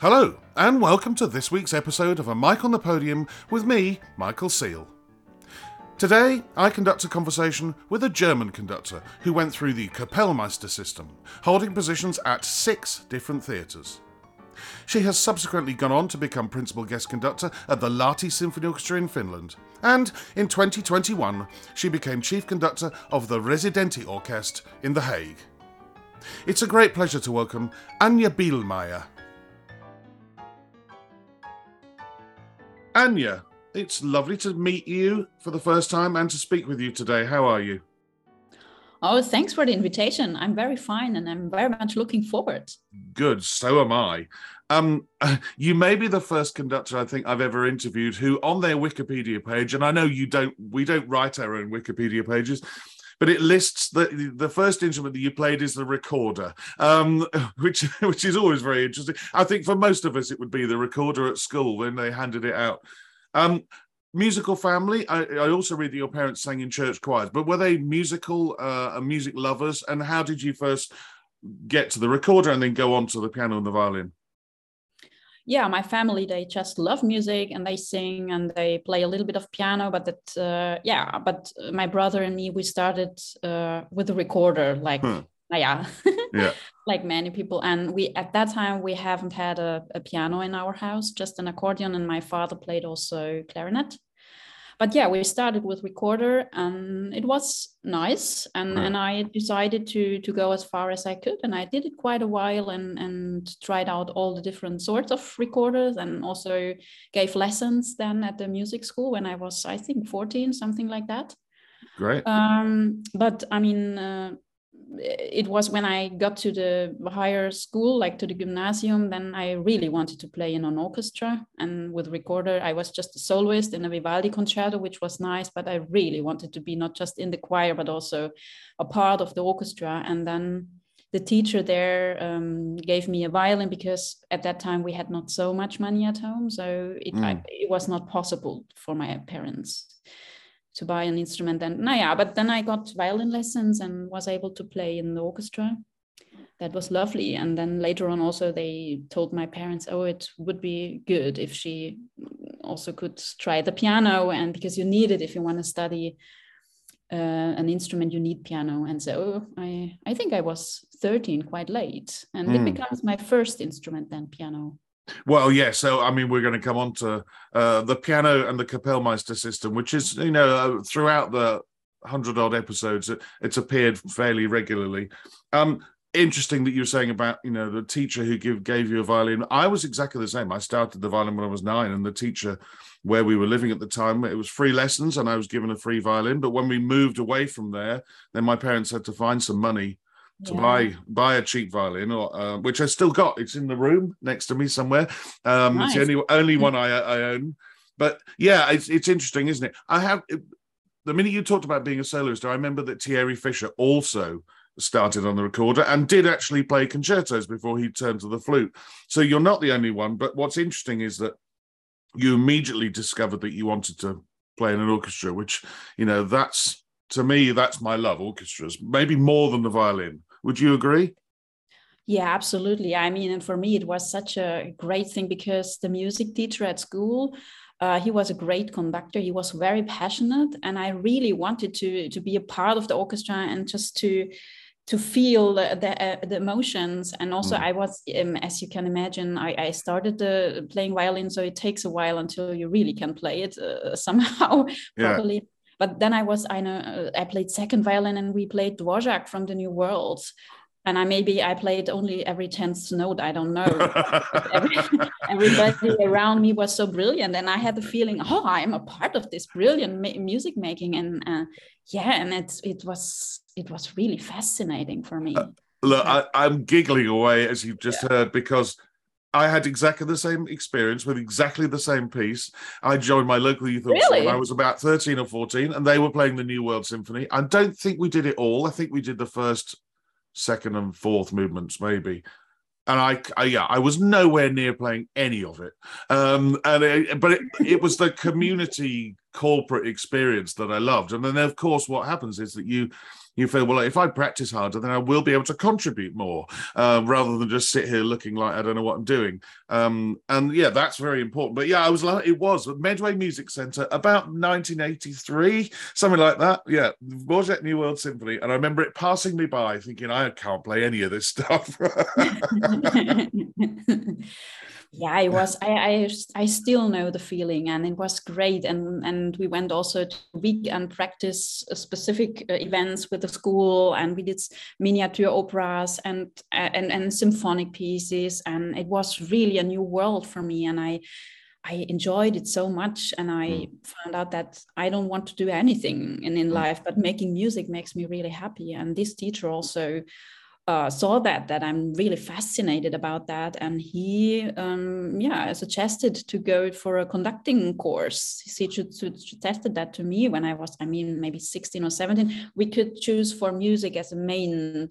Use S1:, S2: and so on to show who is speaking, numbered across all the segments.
S1: Hello, and welcome to this week's episode of A Mic on the Podium with me, Michael Seal. Today, I conduct a conversation with a German conductor who went through the Kapellmeister system, holding positions at six different theatres. She has subsequently gone on to become principal guest conductor at the Lahti Symphony Orchestra in Finland, and in 2021, she became chief conductor of the Residentie Orchestra in The Hague. It's a great pleasure to welcome Anja Bihlmaier. Anja, it's lovely to meet you for the first time and to speak with you today. How are you?
S2: Oh, thanks for the invitation. I'm very fine and I'm very much looking forward.
S1: Good, so am I. Um, you may be the first conductor I think I've ever interviewed who, on their Wikipedia page, and I know you don't, we don't write our own Wikipedia pages, but it lists that the first instrument that you played is the recorder, um, which which is always very interesting. I think for most of us it would be the recorder at school when they handed it out. Um, musical family. I, I, also read that your parents sang in church choirs, but were they musical uh, music lovers? And how did you first get to the recorder and then go on to the piano and the violin?
S2: Yeah, my family they just love music and they sing and they play a little bit of piano. But that uh, yeah, but my brother and me we started uh, with a recorder like. Hmm. Yeah. yeah, like many people, and we at that time we haven't had a, a piano in our house, just an accordion, and my father played also clarinet but yeah we started with recorder and it was nice and and i decided to to go as far as i could and i did it quite a while and and tried out all the different sorts of recorders and also gave lessons then at the music school when i was i think 14 something like that.
S1: Great.
S2: Um but i mean uh, it was when I got to the higher school, like to the gymnasium, then I really wanted to play in an orchestra. And with recorder, I was just a soloist in a Vivaldi concerto, which was nice, but I really wanted to be not just in the choir, but also a part of the orchestra. And then the teacher there um, gave me a violin because at that time we had not so much money at home. So it, mm. I, it was not possible for my parents to buy an instrument. And no yeah but then i got violin lessons and was able to play in the orchestra. That was lovely. And then later on also they told my parents oh it would be good if she also could try the piano. And because you need it if you want to study uh, an instrument you need piano. And so i i think i was 13 quite late. And mm. it hmm. becomes my first instrument then piano
S1: well, yeah. So, I mean, we're going to come on to uh, the piano and the Kapellmeister system, which is, you know, uh, throughout the hundred odd episodes, it, it's appeared fairly regularly. Um, interesting that you were saying about, you know, the teacher who give, gave you a violin. I was exactly the same. I started the violin when I was nine, and the teacher where we were living at the time, it was free lessons, and I was given a free violin. But when we moved away from there, then my parents had to find some money to yeah. buy buy a cheap violin, or uh, which I still got. It's in the room next to me somewhere. Um, nice. It's the only only one I, I own. But yeah, it's it's interesting, isn't it? I have the minute you talked about being a soloist, I remember that Thierry Fischer also started on the recorder and did actually play concertos before he turned to the flute. So you're not the only one. But what's interesting is that you immediately discovered that you wanted to play in an orchestra, which you know that's to me that's my love orchestras maybe more than the violin would you agree?
S2: Yeah, absolutely. I mean, and for me, it was such a great thing because the music teacher at school, uh, he was a great conductor. He was very passionate, and I really wanted to to be a part of the orchestra and just to to feel the the, uh, the emotions. And also, mm. I was, um, as you can imagine, I, I started the playing violin, so it takes a while until you really can play it uh, somehow yeah. properly but then I was I know uh, I played second violin and we played Dvorak from the New World. And I maybe I played only every tenth note. I don't know. Every, everybody around me was so brilliant, and I had the feeling, oh, I'm a part of this brilliant ma- music making, and uh, yeah, and it it was it was really fascinating for me. Uh,
S1: look, I, am giggling away as you've just yeah. heard because I had exactly the same experience with exactly the same piece. I joined my local youth orchestra really? when I was about 13 or 14, and they were playing the New World Symphony. I don't think we did it all. I think we did the first, second, and fourth movements, maybe. And I, I yeah, I was nowhere near playing any of it. Um, and it, but it, it was the community corporate experience that I loved. And then, of course, what happens is that you you feel well if i practice harder then i will be able to contribute more uh, rather than just sit here looking like i don't know what i'm doing. Um, and yeah that's very important. But yeah i was like it was medway music center about 1983 something like that. Yeah Dvorak new world symphony. And i remember it passing me by thinking i can't play any of this stuff
S2: yeah it was I, I i still know the feeling and it was great and and we went also to week and practice uh, specific uh, events with the school and we did miniature operas and and and symphonic pieces and it was really a new world for me and i I enjoyed it so much, and I mm. found out that I don't want to do anything in, in mm. life, but making music makes me really happy. And this teacher also uh, saw that that I'm really fascinated about that, and he um, yeah suggested to go for a conducting course. He suggested that to me when I was I mean maybe 16 or 17. We could choose for music as a main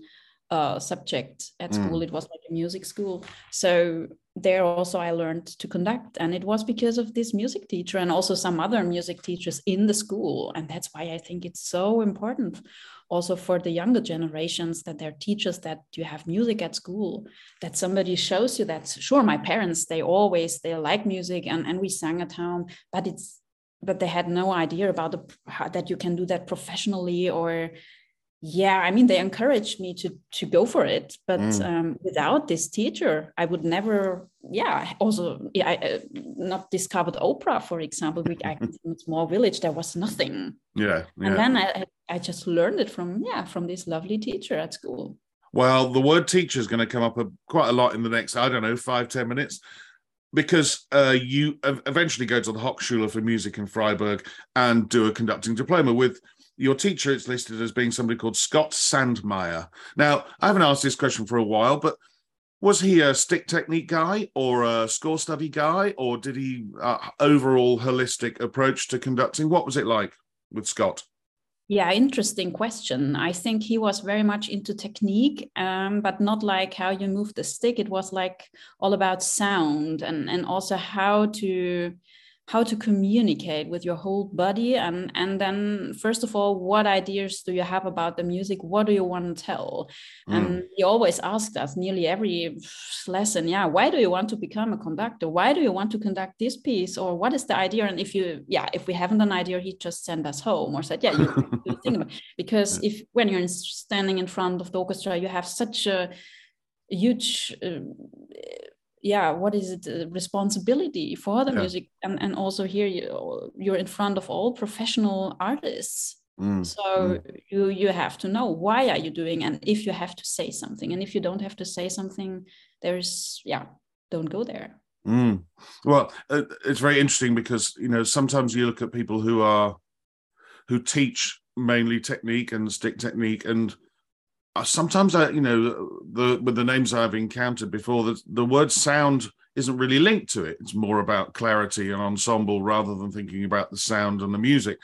S2: uh, subject at mm. school. It was like a music school, so there also I learned to conduct, and it was because of this music teacher and also some other music teachers in the school, and that's why I think it's so important also for the younger generations that they're teachers that you have music at school that somebody shows you that sure my parents they always they like music and, and we sang at home but it's but they had no idea about the that you can do that professionally or yeah i mean they encouraged me to to go for it but mm. um, without this teacher i would never yeah also yeah, I, uh, not discovered opera for example we I, in a small village there was nothing
S1: yeah,
S2: yeah. and then I, I just learned it from yeah from this lovely teacher at school
S1: well the word teacher is going to come up a, quite a lot in the next i don't know five ten minutes because uh, you eventually go to the Hochschule for Music in Freiburg and do a conducting diploma with your teacher It's listed as being somebody called Scott Sandmeier. Now, I haven't asked this question for a while, but was he a stick technique guy or a score study guy, or did he uh, overall holistic approach to conducting? What was it like with Scott?
S2: Yeah, interesting question. I think he was very much into technique, um, but not like how you move the stick. It was like all about sound and and also how to how to communicate with your whole body and and then first of all what ideas do you have about the music? What do you want to tell? Mm. and he always asked us nearly every lesson yeah why do you want to become a conductor? Why do you want to conduct this piece? Or what is the idea? And if you yeah if we haven't an idea he just send us home or said yeah you, you think about it. because if when you're standing in front of the orchestra you have such a huge uh, yeah what is it uh, responsibility for the yeah. music and and also here you you're in front of all professional artists mm. so mm. you you have to know why are you doing and if you have to say something and if you don't have to say something there's yeah don't go there
S1: mm. well uh, it's very interesting because you know sometimes you look at people who are who teach mainly technique and stick technique and sometimes I, you know, the with the names I've encountered before, the the word sound isn't really linked to it. It's more about clarity and ensemble rather than thinking about the sound and the music.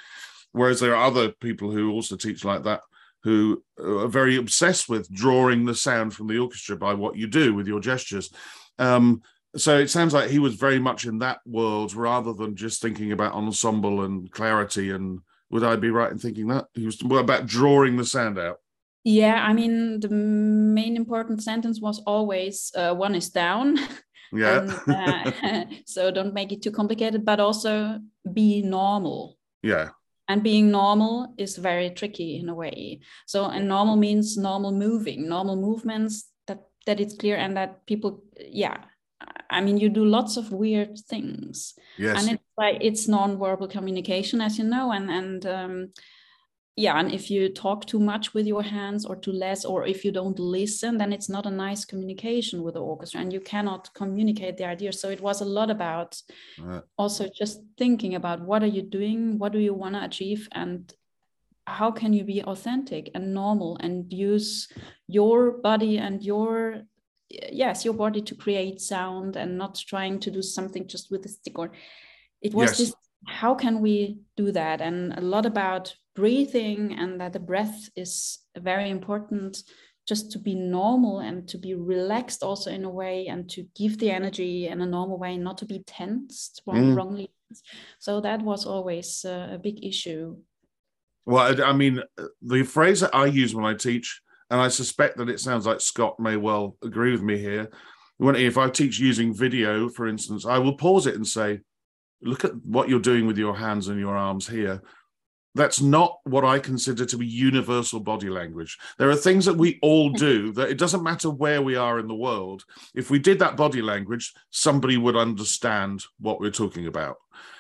S1: Whereas there are other people who also teach like that who are very obsessed with drawing the sound from the orchestra by what you do with your gestures. Um, so it sounds like he was very much in that world rather than just thinking about ensemble and clarity. And would I be right in thinking that he was about drawing the sound out?
S2: Yeah, I mean, the main important sentence was always uh, one is down.
S1: Yeah.
S2: and, uh, so don't make it too complicated, but also be normal.
S1: Yeah.
S2: And being normal is very tricky in a way. So, and normal means normal moving, normal movements that that it's clear and that people, yeah. I mean, you do lots of weird things.
S1: Yes.
S2: And it's like it's non-verbal communication, as you know, and and um, yeah and if you talk too much with your hands or too less or if you don't listen then it's not a nice communication with the orchestra and you cannot communicate the idea so it was a lot about right. also just thinking about what are you doing what do you want to achieve and how can you be authentic and normal and use your body and your yes your body to create sound and not trying to do something just with a stick or it was yes. this how can we do that and a lot about breathing and that the breath is very important just to be normal and to be relaxed also in a way and to give the energy in a normal way not to be tensed mm. wrongly so that was always uh, a big issue.
S1: Well i mean the phrase that i use when i teach and i suspect that it sounds like scott may well agree with me here when if i teach using video for instance i will pause it and say look at what you're doing with your hands and your arms here that's not what I consider to be universal body language. There are things that we all do that it doesn't matter where we are in the world. If we did that body language, somebody would understand what we're talking about,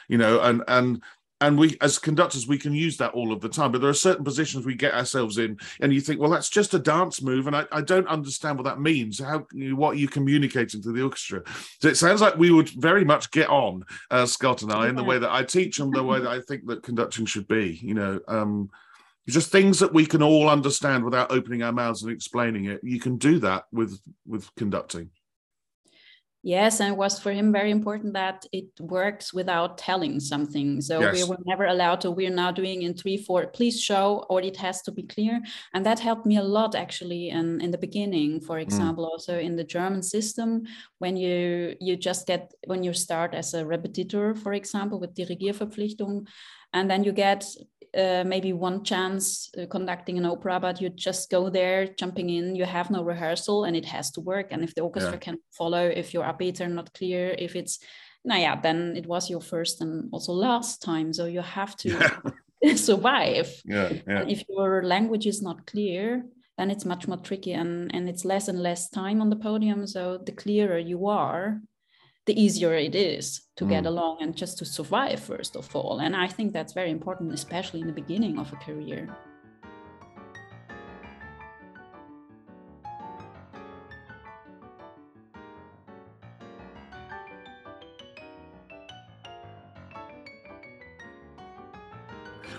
S1: you know, and and and we as conductors we can use that all of the time. But there are certain positions we get ourselves in and you think well that's just a dance move. And i, I don't understand what that means. How what are you communicating to the orchestra? So it sounds like we would very much get on uh, scott and i in the way that i teach and the way that i think that conducting should be you know um, just things that we can all understand without opening our mouths and explaining it. You can do that with with conducting
S2: Yes, and it was for him very important that it works without telling something. So yes. we were never allowed to, we're now doing in three, four, please show, or it has to be clear. And that helped me a lot actually in, in the beginning, for mm. example, mm. also in the German system, when you you just get when you start as a repetitor, for example, with Dirigierverpflichtung, and then you get uh, maybe one chance uh, conducting an opera, but you just go there, jumping in. You have no rehearsal, and it has to work. And if the orchestra yeah. can follow, if your upbeats are not clear, if it's, now yeah, then it was your first and also last time. So you have to yeah. survive.
S1: Yeah, yeah.
S2: if your language is not clear, then it's much more tricky, and and it's less and less time on the podium. So the clearer you are, the easier it is to mm. get along and just to survive first of all and i think that's very important especially in the beginning of a career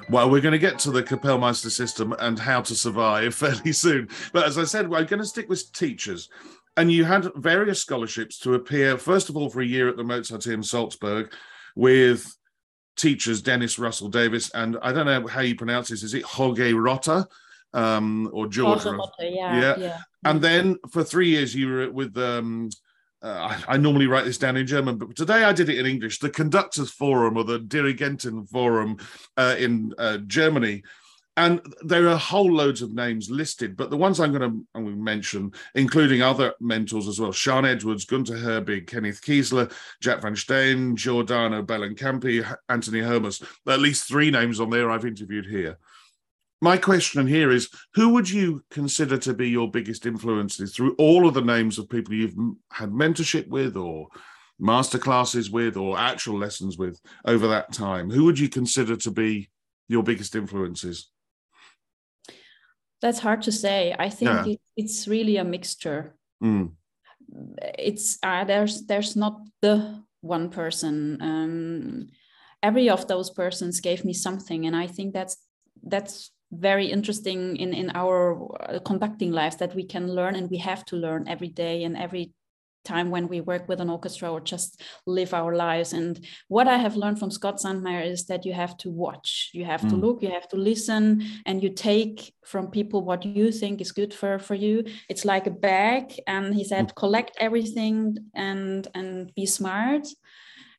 S1: Well, we're going to get to the Kapellmeister system and how to survive fairly soon. But as I said, we're going to stick with teachers and you had various scholarships to appear, first of all, for a year at the Mozarteum Salzburg with teachers Dennis Russell Davies and I don't know how you pronounce this. Is it Jorge Rotter um, or George?
S2: Rotter, yeah, yeah, yeah,
S1: And then for three years you were with. Um, uh, I, I, normally write this down in German, but today I did it in English. The Conductors Forum or the Dirigenten Forum uh, in uh, Germany and there are whole loads of names listed, but the ones I'm going to, mention, including other mentors as well: Sian Edwards, Gunter Herbig, Kenneth Kiesler, Jac Van Steen, Giordano Bellincampi, Antony Hermus. At least three names on there I've interviewed here. My question here is: Who would you consider to be your biggest influences through all of the names of people you've had mentorship with, or masterclasses with, or actual lessons with over that time? Who would you consider to be your biggest influences?
S2: That's hard to say. I think yeah. it, it's really a mixture.
S1: Mm.
S2: It's uh, there's there's not the one person. Um, every of those persons gave me something, and I think that's that's very interesting in in our uh, conducting lives that we can learn and we have to learn every day and every time when we work with an orchestra or just live our lives. And what I have learned from Scott Sandmeier is that you have to watch, you have mm. to look, you have to listen, and you take from people what you think is good for, for you. It's like a bag. And he said, mm. collect everything and and be smart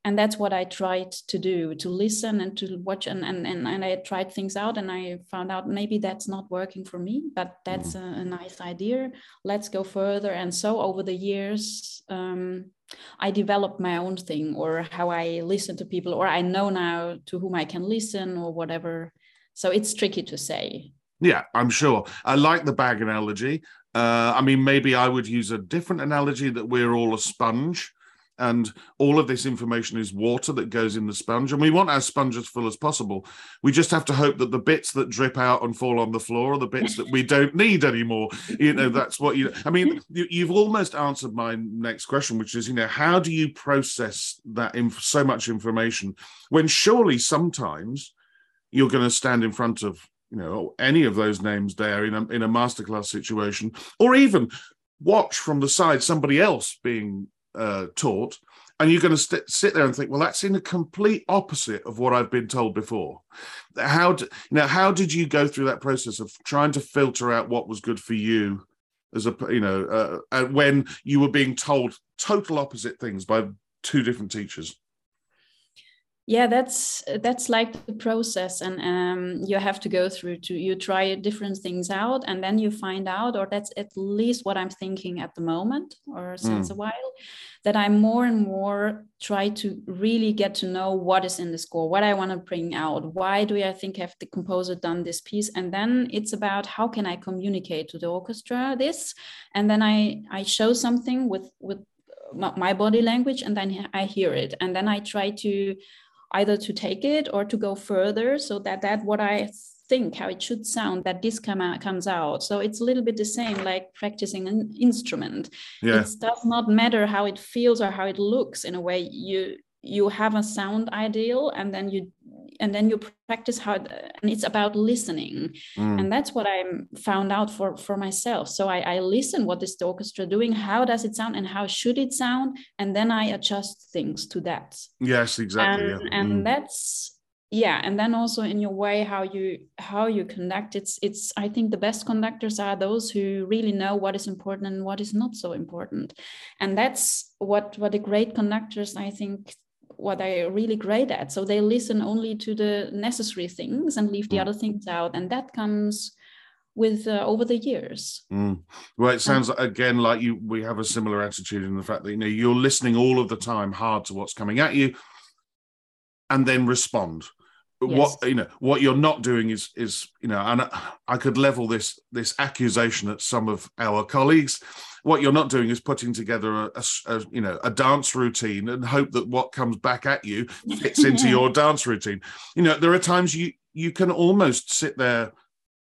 S2: and that's what i tried to do to listen and to watch and and, and, and i tried things out and i found out maybe that's not working for me but that's mm. a, a nice idea. Let's go further. And so over the years um, i developed my own thing or how i listen to people or i know now to whom i can listen or whatever. So it's tricky to say.
S1: Yeah i'm sure. I like the bag analogy. Uh, I mean, maybe I would use a different analogy that we're all a sponge and all of this information is water that goes in the sponge and we want our sponge as full as possible. We just have to hope that the bits that drip out and fall on the floor are the bits that we don't need anymore. You know that's what you i mean you, have almost answered my next question which is you know how do you process that inf- so much information when surely sometimes you're going to stand in front of you know any of those names there in a in a masterclass situation or even watch from the side somebody else being uh, taught, and you're going to st- sit there and think, well, that's in the complete opposite of what I've been told before. How d- you know how did you go through that process of trying to filter out what was good for you as a you know uh, when you were being told total opposite things by two different teachers
S2: yeah that's that's like the process and um, you have to go through to you try different things out and then you find out or that's at least what i'm thinking at the moment or since mm. a while that i more and more try to really get to know what is in the score what i want to bring out why do i think have the composer done this piece and then it's about how can i communicate to the orchestra this and then i i show something with with my body language and then i hear it and then i try to either to take it or to go further so that that what I think how it should sound that this come out, comes out. So it's a little bit the same like practicing an instrument. Yeah. it does not matter how it feels or how it looks. In a way you you have a sound ideal and then you and then you practice how and it's about listening mm. and that's what i found out for for myself so I, I listen what is the orchestra doing how does it sound and how should it sound and then i adjust things to that
S1: yes exactly
S2: and, yeah. and mm. that's yeah and then also in your way how you how you conduct it's it's i think the best conductors are those who really know what is important and what is not so important and that's what what the great conductors i think what they're really great at. So they listen only to the necessary things and leave the mm. other things out, and that comes with uh, over the years.
S1: Mm. Well, it sounds um, again like you. We have a similar attitude in the fact that you know you're listening all of the time hard to what's coming at you, and then respond. Yes. What you know, what you're not doing is is you know, and I could level this this accusation at some of our colleagues what you're not doing is putting together a, a, a, you know a dance routine and hope that what comes back at you fits into your dance routine. You know there are times you you can almost sit there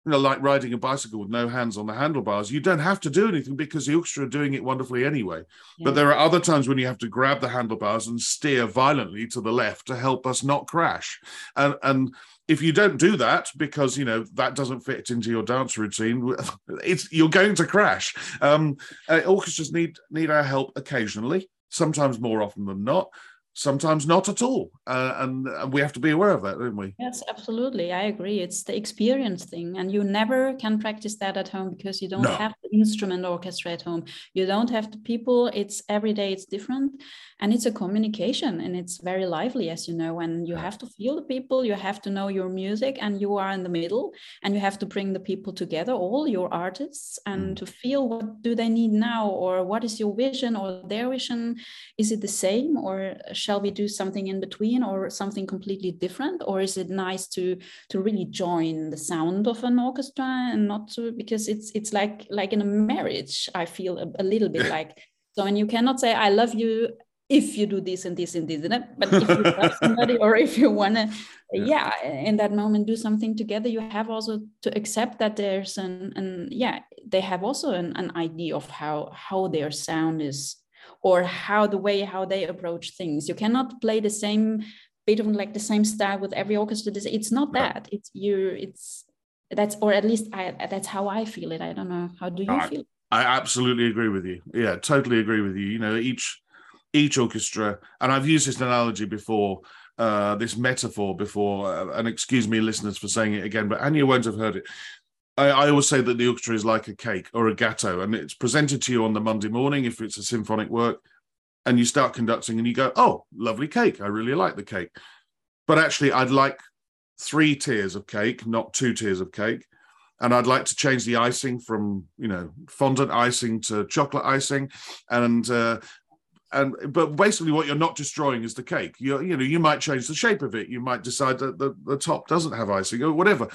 S1: you know like riding a bicycle with no hands on the handlebars. You don't have to do anything because the orchestra are doing it wonderfully anyway. Yeah. but there are other times when you have to grab the handlebars and steer violently to the left to help us not crash. And and if you don't do that because you know that doesn't fit into your dance routine it's you're going to crash. Um, uh, orchestras need need our help occasionally sometimes more often than not sometimes not at all. Uh, and, and we have to be aware of that don't we?
S2: Yes absolutely. I agree. It's the experience thing. And you never can practice that at home because you don't no. have the instrument orchestra at home. You don't have the people. It's every day it's different. And it's a communication and it's very lively as you know and you have to feel the people you have to know your music and you are in the middle and you have to bring the people together all your artists and mm. to feel what do they need now or what is your vision or their vision? Is it the same or shall we do something in between or something completely different or is it nice to to really join the sound of an orchestra and not to because it's it's like like in a marriage i feel a, a little bit like so and you cannot say i love you if you do this and this and this and but if you love somebody or if you want to yeah. yeah. in that moment do something together you have also to accept that there's an, and yeah they have also an, an idea of how how their sound is or how the way how they approach things. You cannot play the same Beethoven like the same style with every orchestra. It's not that. It's you it's that's or at least I that's how I feel it. I don't know. How do you I, feel?
S1: I absolutely agree with you. Yeah totally agree with you. You know each each orchestra and I've used this analogy before uh, this metaphor before, uh, and excuse me, listeners, for saying it again, but Anja won't have heard it. I, I, always say that the orchestra is like a cake or a gâteau, and it's presented to you on the Monday morning if it's a symphonic work, and you start conducting, and you go, "Oh, lovely cake! I really like the cake." But actually, I'd like three tiers of cake, not two tiers of cake, and I'd like to change the icing from you know fondant icing to chocolate icing, and uh, and but basically what you're not destroying is the cake. You you know you might change the shape of it. You might decide that the, the top doesn't have icing or whatever.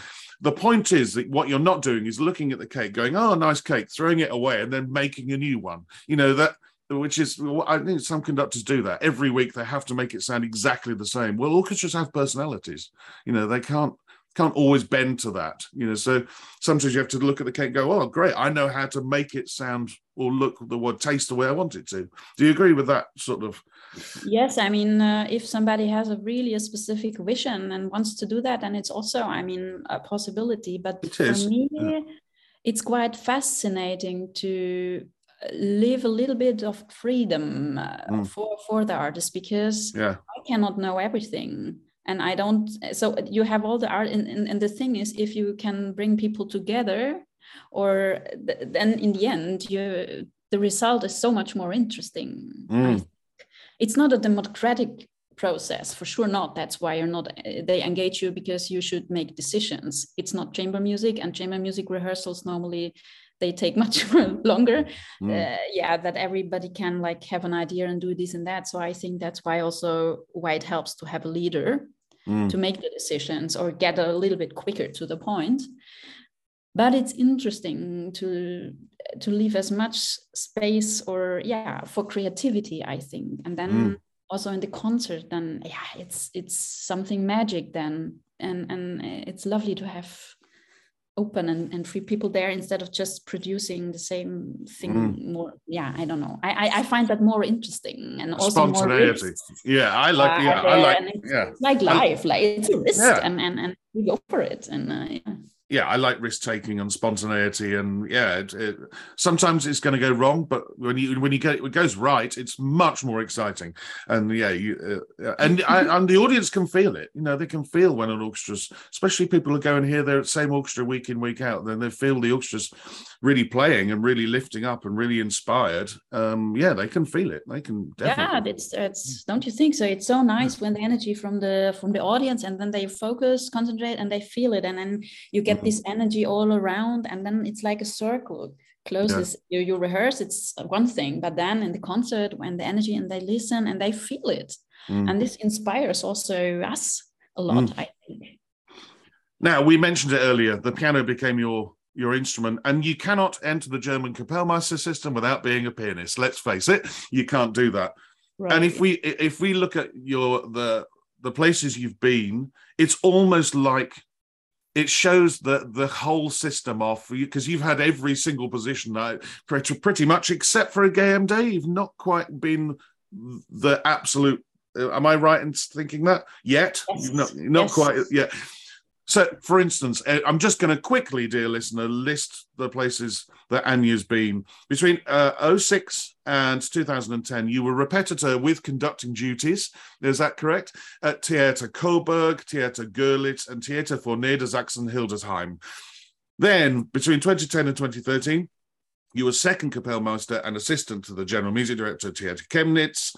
S1: The point is that what you're not doing is looking at the cake going oh nice cake throwing it away and then making a new one. You know that which is i think some conductors do that. Every week they have to make it sound exactly the same. Well orchestras have personalities. You know they can't can't always bend to that you know. So sometimes you have to look at the cake go oh great. I know how to make it sound or look the word taste the way i want it to do you agree with that sort of
S2: yes i mean uh, if somebody has a really a specific vision and wants to do that and it's also i mean a possibility but it for is. me yeah. it's quite fascinating to live a little bit of freedom uh, mm. for for the artist because yeah. i cannot know everything and i don't so you have all the art and, and, and the thing is if you can bring people together or th- then in the end you the result is so much more interesting
S1: Mm.
S2: it's not a democratic process for sure not that's why you're not they engage you because you should make decisions it's not chamber music and chamber music rehearsals normally they take much longer
S1: Mm.
S2: uh, yeah that everybody can like have an idea and do this and that so i think that's why also why it helps to have a leader
S1: Mm.
S2: to make the decisions or get a little bit quicker to the point but it's interesting to to leave as much space or yeah for creativity i think and then
S1: Mm.
S2: also in the concert then yeah it's it's something magic then and and it's lovely to have open and, and free people there instead of just producing the same thing
S1: Mm.
S2: more yeah i don't know I, I i find that more interesting and also more
S1: Yeah, I like.
S2: uh,
S1: Yeah, I like. Yeah,
S2: like life like it's a risk
S1: Yeah.
S2: and, and and we go for it and uh, yeah.
S1: Yeah, I like risk taking and spontaneity, and yeah, it, it, sometimes it's going to go wrong, but when you when you get it goes right, it's much more exciting. And yeah, you uh, and I, and the audience can feel it. You know, they can feel when an orchestra's, especially people who go and hear their same orchestra week in week out, then they feel the orchestra's really playing and really lifting up and really inspired. Um, yeah, they can feel it. They can definitely.
S2: yeah it's it's don't you think so it's so nice when the energy from the from the audience and then they focus concentrate and they feel it and then you get This energy all around and then it's like a circle closes you, you rehearse it's one thing but then in the concert when the energy and they listen and they feel it
S1: Mm.
S2: and this inspires also us a lot i think
S1: Now we mentioned it earlier. The piano became your your instrument, and you cannot enter the German Kapellmeister system without being a pianist. Let's face it, you can't do that. And if we if we look at your the the places you've been, it's almost like it shows the the whole system off because you've had every single position pretty, pretty much except for a GMD. You've not quite been the absolute. Uh, am I right in thinking that yet?
S2: Yes.
S1: Not not
S2: Yes.
S1: quite yet. So, for instance, uh, I'm just going to quickly, dear listener, list the places that Anja's been. Between uh, 06 and 2010, you were repetitor with conducting duties. Is that correct? At Theater Coburg, Theater Görlitz, and Theater for Niedersachsen-Hildesheim. Then, between 2010 and 2013, you were second Kapellmeister and assistant to the general music director at Theater Chemnitz.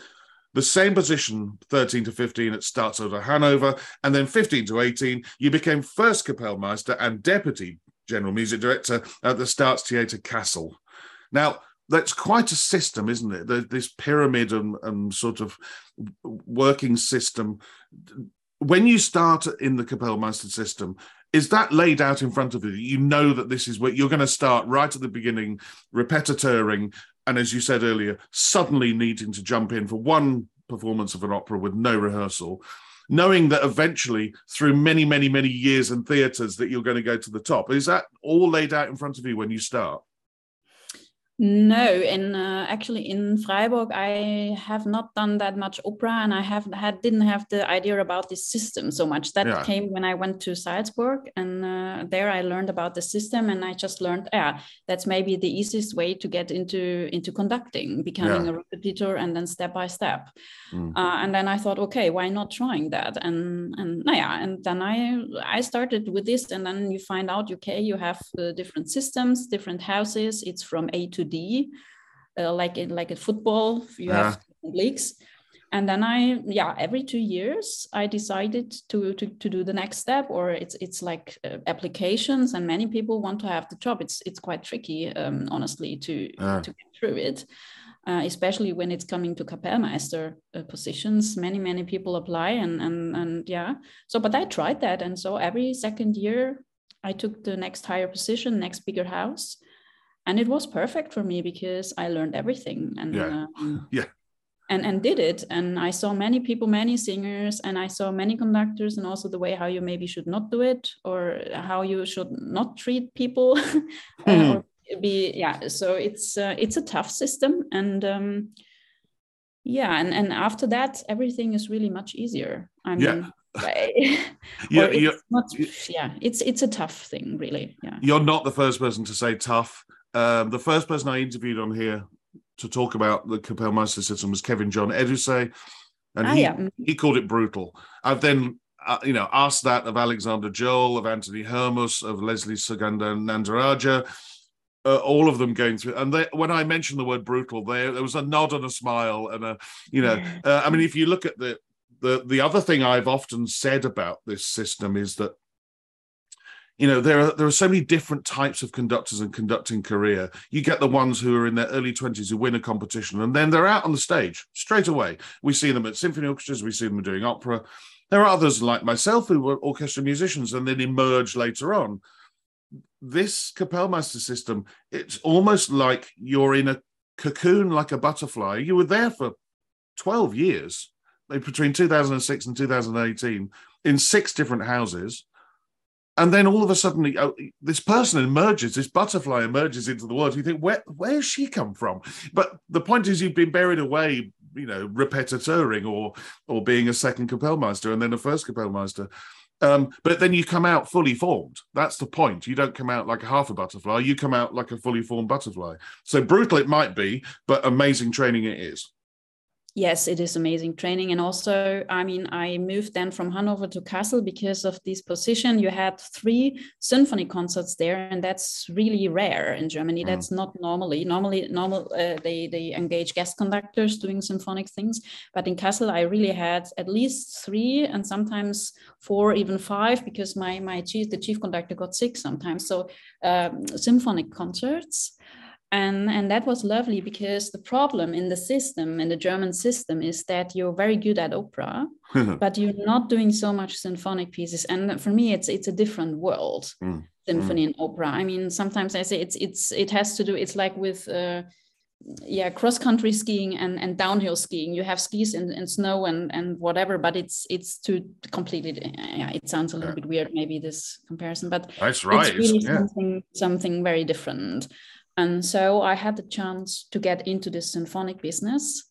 S1: The same position, 13 to 15 at Staatsoper Hanover, and then 15 to 18, you became first Kapellmeister and deputy general music director at the Staatstheater Kassel. Now, that's quite a system, isn't it? The- This pyramid and, and sort of working system. When you start in the Kapellmeister system, is that laid out in front of you? You know that this is where you're going to start right at the beginning, repetiteuring, and as you said earlier, suddenly needing to jump in for one performance of an opera with no rehearsal, knowing that eventually, through many, many, many years in theatres, that you're going to go to the top. Is that all laid out in front of you when you start?
S2: No, in uh, actually in Freiburg, I have not done that much opera, and I have had didn't have the idea about this system so much. That
S1: Yeah.
S2: came when I went to Salzburg, and uh, there I learned about the system, and I just learned, yeah, that's maybe the easiest way to get into into conducting, becoming
S1: Yeah.
S2: a repetitor, and then step by step.
S1: Mm.
S2: Uh, and then I thought, okay, why not trying that? And and yeah, and then I I started with this, and then you find out, okay, you have uh, different systems, different houses. It's from A to D, uh, like in like a football, you
S1: Yeah.
S2: have leagues. And then I, yeah, every two years I decided to to, to do the next step, or it's it's like uh, applications, and many people want to have the job. It's it's quite tricky, um, honestly, to
S1: Yeah.
S2: to get through it uh, especially when it's coming to Kapellmeister uh, positions. Many, many people apply, and and and yeah. So, but I tried that, and so every second year, I took the next higher position, next bigger house, and it was perfect for me because I learned everything, and
S1: Yeah.
S2: um,
S1: Yeah.
S2: And, and did it and i saw many people many singers and i saw many conductors and also the way how you maybe should not do it or how you should not treat people uh,
S1: Mhm.
S2: or be yeah so it's uh, it's a tough system and um yeah and and after that everything is really much easier i
S1: Yeah.
S2: mean or
S1: you-
S2: it's not yeah it's it's a tough thing really yeah
S1: you're not the first person to say tough. Um, the first person I interviewed on here to talk about the Kapellmeister system was Kevin John Edusei, and
S2: ah,
S1: he,
S2: yeah mm,
S1: he called it brutal. I've then uh, you know, ask that of Alexander Joel, of Antony Hermus, of Leslie Suganandarajah, uh, all of them going through. And they, when I mentioned the word brutal, there there was a nod and a smile, and a you know, uh, I mean, if you look at the the the other thing I've often said about this system is that you know there are there are so many different types of conductors and conducting career. You get the ones who are in their early 20s who win a competition and then they're out on the stage straight away. We see them at symphony orchestras we see them doing opera. There are others like myself who were orchestra musicians and then emerge later on. This kapellmeister system it's almost like you're in a cocoon like a butterfly. You were there for 12 years between 2006 and 2018 in six different houses and then all of a sudden this person emerges this butterfly emerges into the world. You think where where's she come from? But the point is you've been buried away you know repetitouring or or being a second kapellmeister and then a first kapellmeister. Um, but then you come out fully formed. That's the point. You don't come out like a half a butterfly. You come out like a fully formed butterfly. So brutal it might be but amazing training it is
S2: yes it is amazing training. And also i mean i moved then from hanover to kassel because of this position. You had three symphony concerts there and that's really rare in germany. Mm. that's not normally normally normal uh, they they engage guest conductors doing symphonic things. But in kassel i really had at least three and sometimes four even five because my my chief the chief conductor got sick sometimes. So um, symphonic concerts and and that was lovely because the problem in the system in the german system is that you're very good at opera but you're not doing so much symphonic pieces and for me it's it's a different world mm. symphony mm. and opera i mean sometimes i say it's it's it has to do it's like with uh, yeah cross country skiing and and downhill skiing you have skis in, in snow and and whatever but it's it's to completely yeah it sounds a little yeah. bit weird maybe this comparison but
S1: that's right
S2: it's really yeah. something something very different and so I had the chance to get into this symphonic business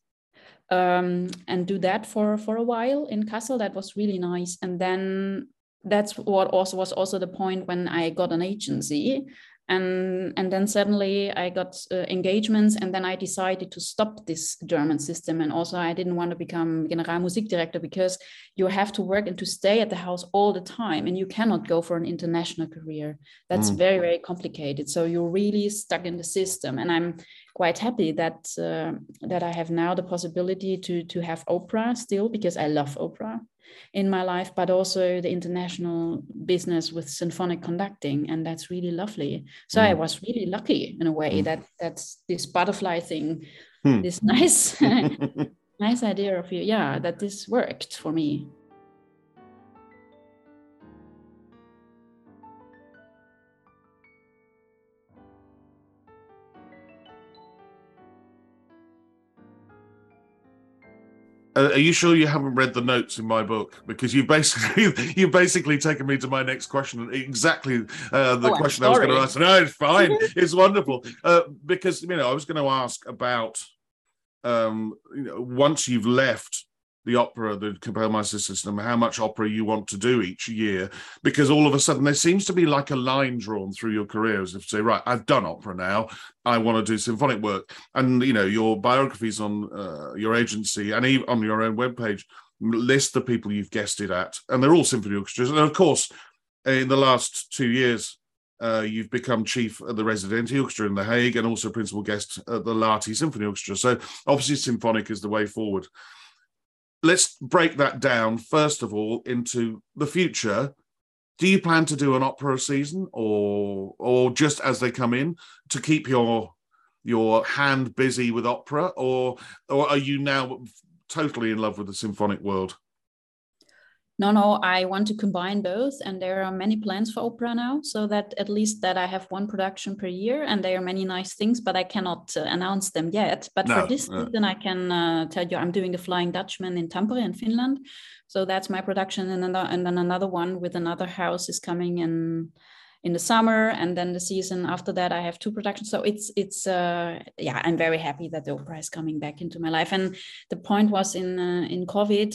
S2: um, and do that for, for a while in Kassel. That was really nice. And then that's what also was also the point when I got an agency and and then suddenly i got uh, engagements and then i decided to stop this german system. And also i didn't want to become generalmusikdirektor because you have to work and to stay at the house all the time and you cannot go for an international career. That's mm. very very complicated. So you're really stuck in the system. And i'm quite happy that uh, that i have now the possibility to to have opera still because i love opera in my life, but also the international business with symphonic conducting, and that's really lovely. So mm. I was really lucky in a way mm. that that's this butterfly thing, mm. this nice, nice idea of you, yeah, that this worked for me.
S1: Uh, are you sure you haven't read the notes in my book? Because you basically you've basically taken me to my next question, exactly uh, the oh, question I was going to ask. No, it's fine. it's wonderful. Uh, because you know, I was going to ask about um, you know, once you've left the opera, the Kapellmeister system, how much opera you want to do each year, because all of a sudden there seems to be like a line drawn through your career as if to say, right, I've done opera now, I want to do symphonic work, and you know your biographies on uh, your agency and even on your own webpage list the people you've guested at, and they're all symphony orchestras, and of course, in the last two years. Uh, you've become chief of the Residentie Orchestra in The Hague and also principal guest at the Lahti Symphony Orchestra. So, obviously, symphonic is the way forward let's break that down first of all into the future. Do you plan to do an opera season or or just as they come in to keep your your hand busy with opera or or are you now totally in love with the symphonic world
S2: no no i want to combine both and there are many plans for opera now so that at least that i have one production per year and there are many nice things but i cannot uh, announce them yet. But no, for this no. season i can uh, tell you i'm doing the flying dutchman in tampere in finland. So that's my production and, another, and then another one with another house is coming in in the summer and then the season after that i have two productions. So it's it's uh yeah i'm very happy that the opera is coming back into my life. And the point was in uh, in covid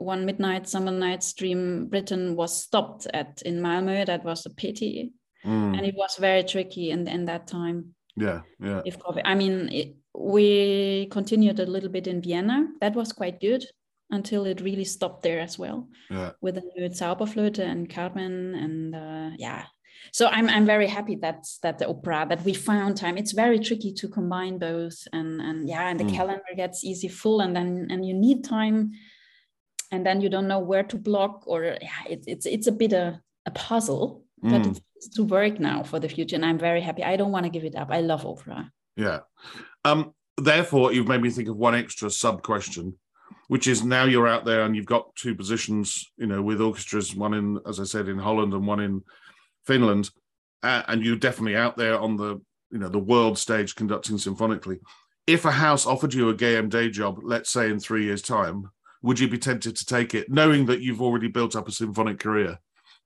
S2: one midnight summer Night's Dream Britten was stopped at in Malmö. That was a pity, mm. and it was very tricky in in that time.
S1: Yeah, yeah.
S2: If COVID, I mean, it, we continued a little bit in Vienna. That was quite good. until it really stopped there as well.
S1: Yeah.
S2: With the new Zauberflöte and Carmen and uh, yeah. So I'm I'm very happy that that the opera that we found time. It's very tricky to combine both and and yeah, and the
S1: Mm.
S2: calendar gets easy full and then and you need time and then you don't know where to block or yeah, it, it's it's a bit a, a puzzle, but
S1: Mm.
S2: it's, to work now for the future. And I'm very happy. I don't want to give it up. I love opera.
S1: Yeah. Um, therefore, you've made me think of one extra sub question, which is now you're out there and you've got two positions, you know, with orchestras, one in, as I said, in Holland and one in Finland, uh, and you're definitely out there on the, you know, the world stage conducting symphonically. If a house offered you a GMD job, let's say in three years' time, would you be tempted to take it, knowing that you've already built up a symphonic career?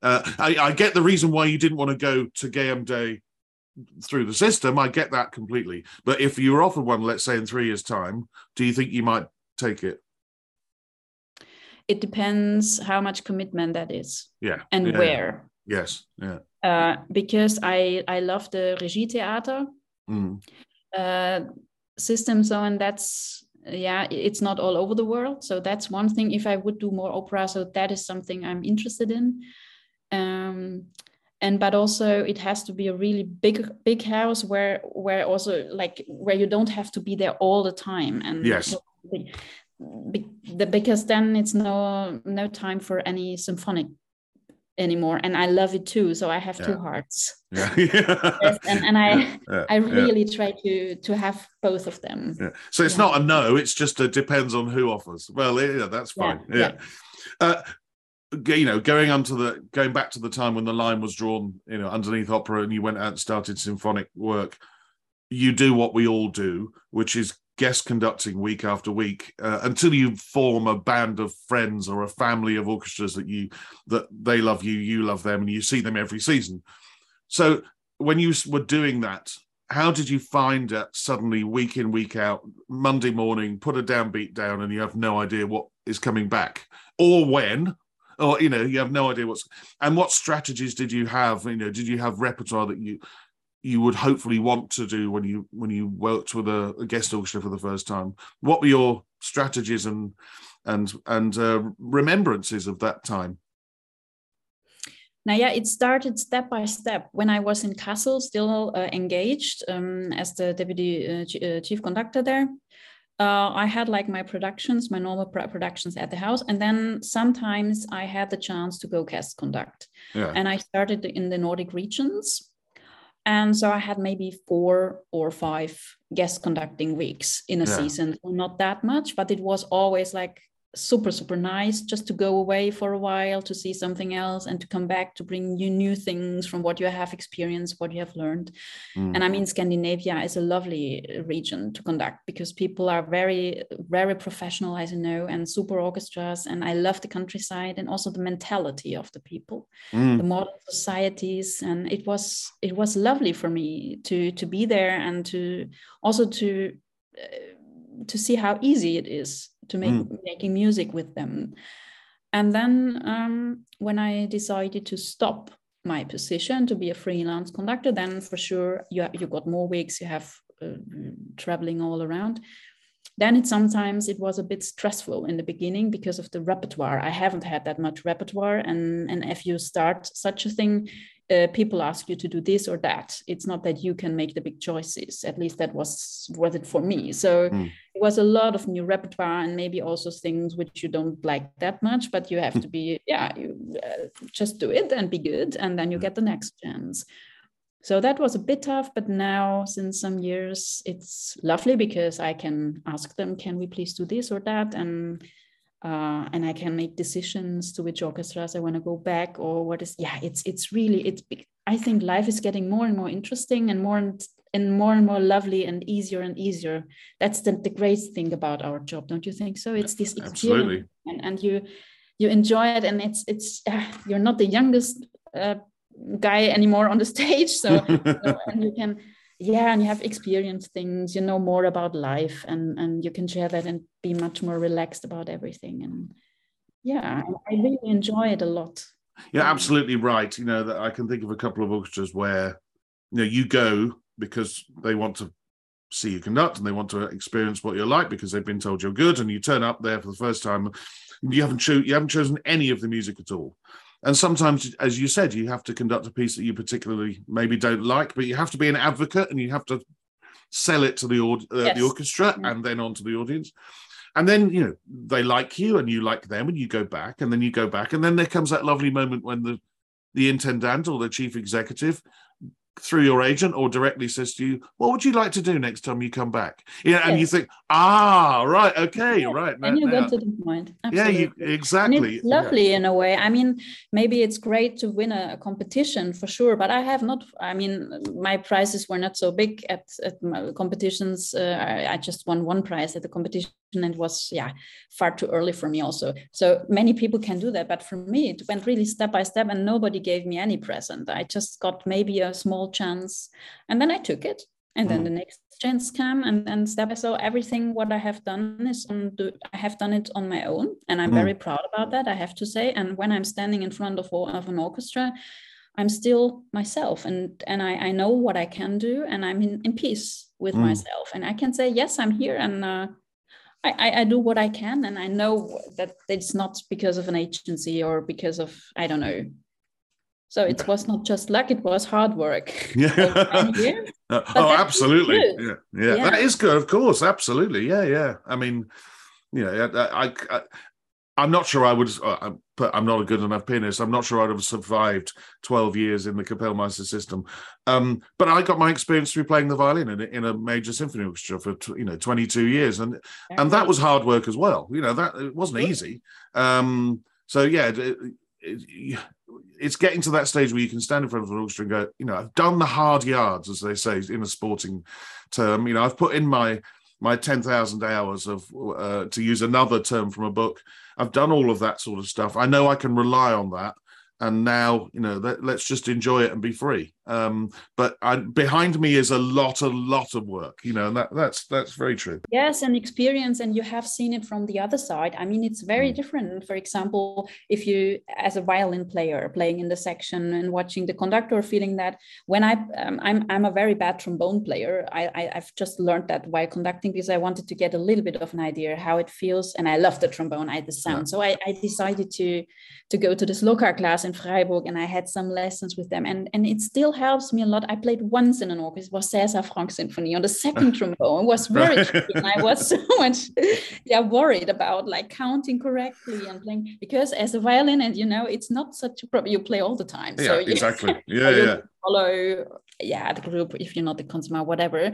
S1: Uh, I, I get the reason why you didn't want to go to GMD through the system. I get that completely. But if you were offered one, let's say in three years' time, do you think you might take it?
S2: It depends how much commitment that is
S1: Yeah.
S2: and
S1: Yeah.
S2: where.
S1: Yes. Yeah.
S2: Uh, because I I love the Regie Theater
S1: Mm.
S2: uh, system. So and that's yeah, it's not all over the world. So that's one thing. If I would do more opera, so that is something I'm interested in. Um, and but also it has to be a really big big house where where also like where you don't have to be there all the time and
S1: Yes.
S2: be- be- the- because then it's no no time for any symphonic anymore and i love it too so i have two hearts
S1: Yeah.
S2: Yes, and, and i
S1: Yeah.
S2: i
S1: Yeah.
S2: really try to to have both of them
S1: Yeah. So it's
S2: Yeah.
S1: not a no. It's just a depends on who offers. Well, yeah, that's
S2: Yeah,
S1: fine. Yeah. Uh, you know, going onto the going back to the time when the line was drawn, you know, underneath opera, and you went out and started symphonic work. You do what we all do, which is guest conducting week after week uh, until you form a band of friends or a family of orchestras that you that they love you, you love them, and you see them every season. So when you were doing that, how did you find it suddenly week in week out monday morning put a downbeat down and you have no idea what is coming back or when or you know you have no idea what's and what strategies did you have you know did you have repertoire that you you would hopefully want to do when you when you worked with a, a guest orchestra for the first time. What were your strategies and and and uh, remembrances of that time?
S2: Now, yeah, it started step by step. When I was in Kassel, still uh, engaged um, as the deputy uh, ch- uh, chief conductor there, uh, I had like my productions, my normal pro- productions at the house, and then sometimes I had the chance to go guest conduct.
S1: yeah.
S2: And I started in the Nordic regions, and so I had maybe four or five guest conducting weeks in a
S1: Yeah.
S2: season. So not that much, but it was always like super super nice just to go away for a while to see something else and to come back to bring you new things from what you have experienced what you have learned
S1: Mm.
S2: and i mean scandinavia is a lovely uh, region to conduct because people are very very professional as you know and super orchestras and i love the countryside and also the mentality of the people
S1: Mm.
S2: the modern societies and it was it was lovely for me to to be there and to also to uh, to see how easy it is to make
S1: Mm.
S2: making music with them. And then um, when i decided to stop my position to be a freelance conductor then for sure you you got more weeks you have uh, traveling all around. Then it sometimes it was a bit stressful in the beginning because of the repertoire. I haven't had that much repertoire. And and if you start such a thing uh, people ask you to do this or that. It's not that you can make the big choices. At least that was was it for me. So
S1: Mm.
S2: it was a lot of new repertoire and maybe also things which you don't like that much but you have to be yeah you uh, just do it and be good and then you get the next chance so that was a bit tough but now since some years it's lovely because i can ask them can we please do this or that? And uh, and i can make decisions to which orchestras i want to go back or what is yeah it's it's really it's i think life is getting more and more interesting and more and, and more and more lovely and easier and easier that's the, the great thing about our job don't you think so it's this
S1: absolutely.
S2: experience and, and you you enjoy it and it's it's uh, you're not the youngest uh, guy anymore on the stage so, so and you can yeah and you have experienced things you know more about life and and you can share that and be much more relaxed about everything and yeah i really enjoy it a lot
S1: You're absolutely right. You know that I can think of a couple of orchestras where you know you go because they want to see you conduct and they want to experience what you're like because they've been told you're good and you turn up there for the first time you haven't cho- you haven't chosen any of the music at all and sometimes as you said you have to conduct a piece that you particularly maybe don't like but you have to be an advocate and you have to sell it to the, uh, yes. the orchestra yeah. and then on to the audience and then you know they like you and you like them and you go back and then you go back and then there comes that lovely moment when the the intendant or the chief executive through your agent or directly says to you, "What would you like to do next time you come back?" Yeah, and you think, "Ah, right, okay, right."
S2: And you get to the point.
S1: Absolutely. Yeah, you, exactly.
S2: And it's lovely yeah. in a way. I mean, maybe it's great to win a, a, competition for sure, but I have not. I mean, my prizes were not so big at at competitions. Uh, I just won one prize at the competition and it was yeah far too early for me also so many people can do that but for me it went really step by step and nobody gave me any present i just got maybe a small chance and then i took it and then mm. the next chance came and and step by so everything what i have done is on the, i have done it on my own and i'm mm. very proud about that i have to say and when i'm standing in front of, of an orchestra i'm still myself and and i, I know what i can do and i'm in, in peace with mm. myself and i can say yes i'm here and uh, I, I do what I can, and I know that it's not because of an agency or because of I don't know. So it was not just luck; it was hard work.
S1: Yeah. Uh, oh, absolutely. Yeah. yeah. yeah, That is good. Of course, absolutely. Yeah, yeah. I mean, you know, I, I, I I'm not sure I would, uh, but I'm not a good enough pianist. I'm not sure I'd have survived 12 years in the Kapellmeister system. Um, but I got my experience through playing the violin in, in a major symphony orchestra for you know 22 years, and and that was hard work as well. You know that it wasn't easy. Um, so yeah, it, it, it's getting to that stage where you can stand in front of an orchestra and go, you know, I've done the hard yards, as they say in a sporting term. You know, I've put in my my 10,000 hours of, uh, to use another term from a book, I've done all of that sort of stuff. I know I can rely on that. And now you know let, us just enjoy it and be free um but I, behind me is a lot a lot of work you know and that that's that's very true
S2: yes and experience and you have seen it from the other side i mean it's very mm. different for example if you as a violin player playing in the section and watching the conductor feeling that when i um, i'm i'm a very bad trombone player I, I have just learned that while conducting because i wanted to get a little bit of an idea how it feels and i love the trombone i the sound yeah. so I, I decided to to go to this Slokar class in Freiburg and I had some lessons with them. And, and it still helps me a lot. I played once in an orchestra, it was César Franck Symphony on the second trombone. It was very and I was so much yeah, worried about like counting correctly and playing because as a violin, and you know, it's not such a problem. You play all the time.
S1: Yeah, so exactly. Yeah, yeah.
S2: Follow yeah, the group if you're not the consumer, whatever.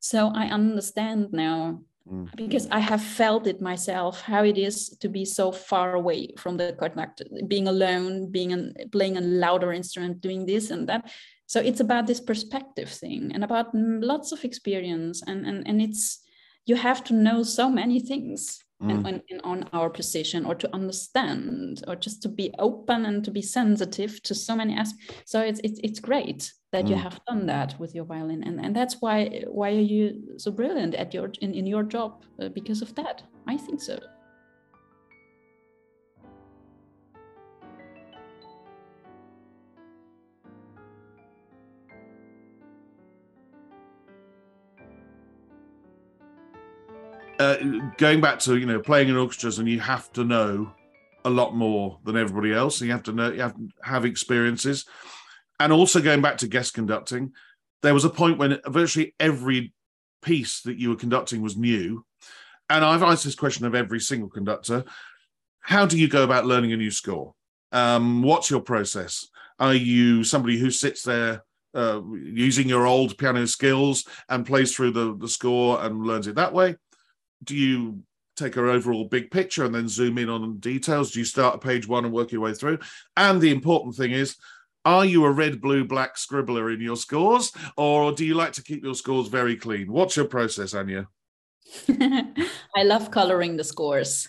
S2: So I understand now Mm. because I have felt it myself how it is to be so far away from the conductor, being alone, being an, playing a louder instrument, doing this and that. So it's about this perspective thing and about lots of experience, and and and it's you have to know so many things mm. in, on our position or to understand or just to be open and to be sensitive to so many aspects so it's it's, it's great that mm. you have done that with your violin and and that's why why are you so brilliant at your in, in your job uh, because of that i think so
S1: uh, going back to you know playing in orchestras and you have to know a lot more than everybody else you have to know you have to have experiences. And also going back to guest conducting there was a point when virtually every piece that you were conducting was new. And i've asked this question of every single conductor how do you go about learning a new score? Um, what's your process? Are you somebody who sits there uh, using your old piano skills and plays through the, the score and learns it that way do you take our overall big picture and then zoom in on details? Do you start at page one and work your way through? And the important thing is, are you a red, blue, black scribbler in your scores, or do you like to keep your scores very clean? What's your process, Anja?
S2: I love coloring the scores.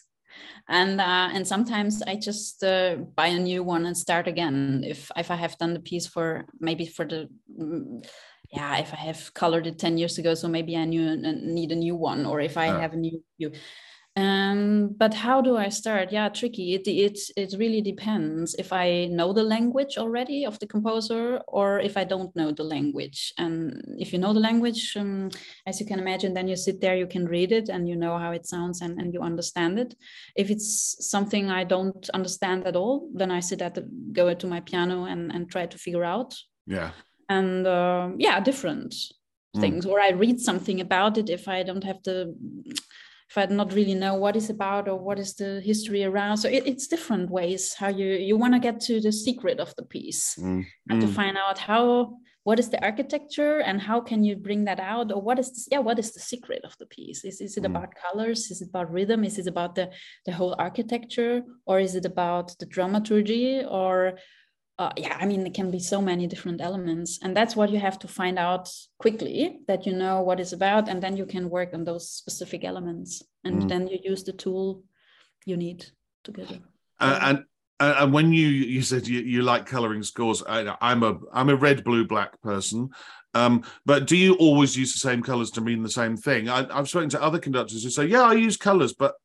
S2: And uh, and sometimes I just uh, buy a new one and start again. If if I have done the piece for maybe for the mm, yeah, if I have colored it 10 years ago, so maybe I knew, need a new one, or if I yeah. have a new view. Um, but how do I start? Yeah, tricky. It, it it really depends if I know the language already of the composer or if I don't know the language. And if you know the language, um, as you can imagine, then you sit there, you can read it, and you know how it sounds, and, and you understand it. If it's something I don't understand at all, then I sit at the go to my piano and and try to figure out.
S1: Yeah.
S2: And uh, yeah, different mm. things. Or I read something about it if I don't have the if I do not really know what it's about or what is the history around. So it, it's different ways how you you want to get to the secret of the piece mm. and mm. to find out how what is the architecture and how can you bring that out or what is this, yeah what is the secret of the piece is, is it mm. about colors is it about rhythm is it about the the whole architecture or is it about the dramaturgy or uh, yeah, I mean, it can be so many different elements. And that's what you have to find out quickly that you know what it's about. And then you can work on those specific elements. And mm. then you use the tool you need together.
S1: Uh, and and when you you said you, you like coloring scores, I, am a I'm a red blue black person. Um, but do you always use the same colors to mean the same thing? I, I've spoken to other conductors who say, yeah, I use colors, but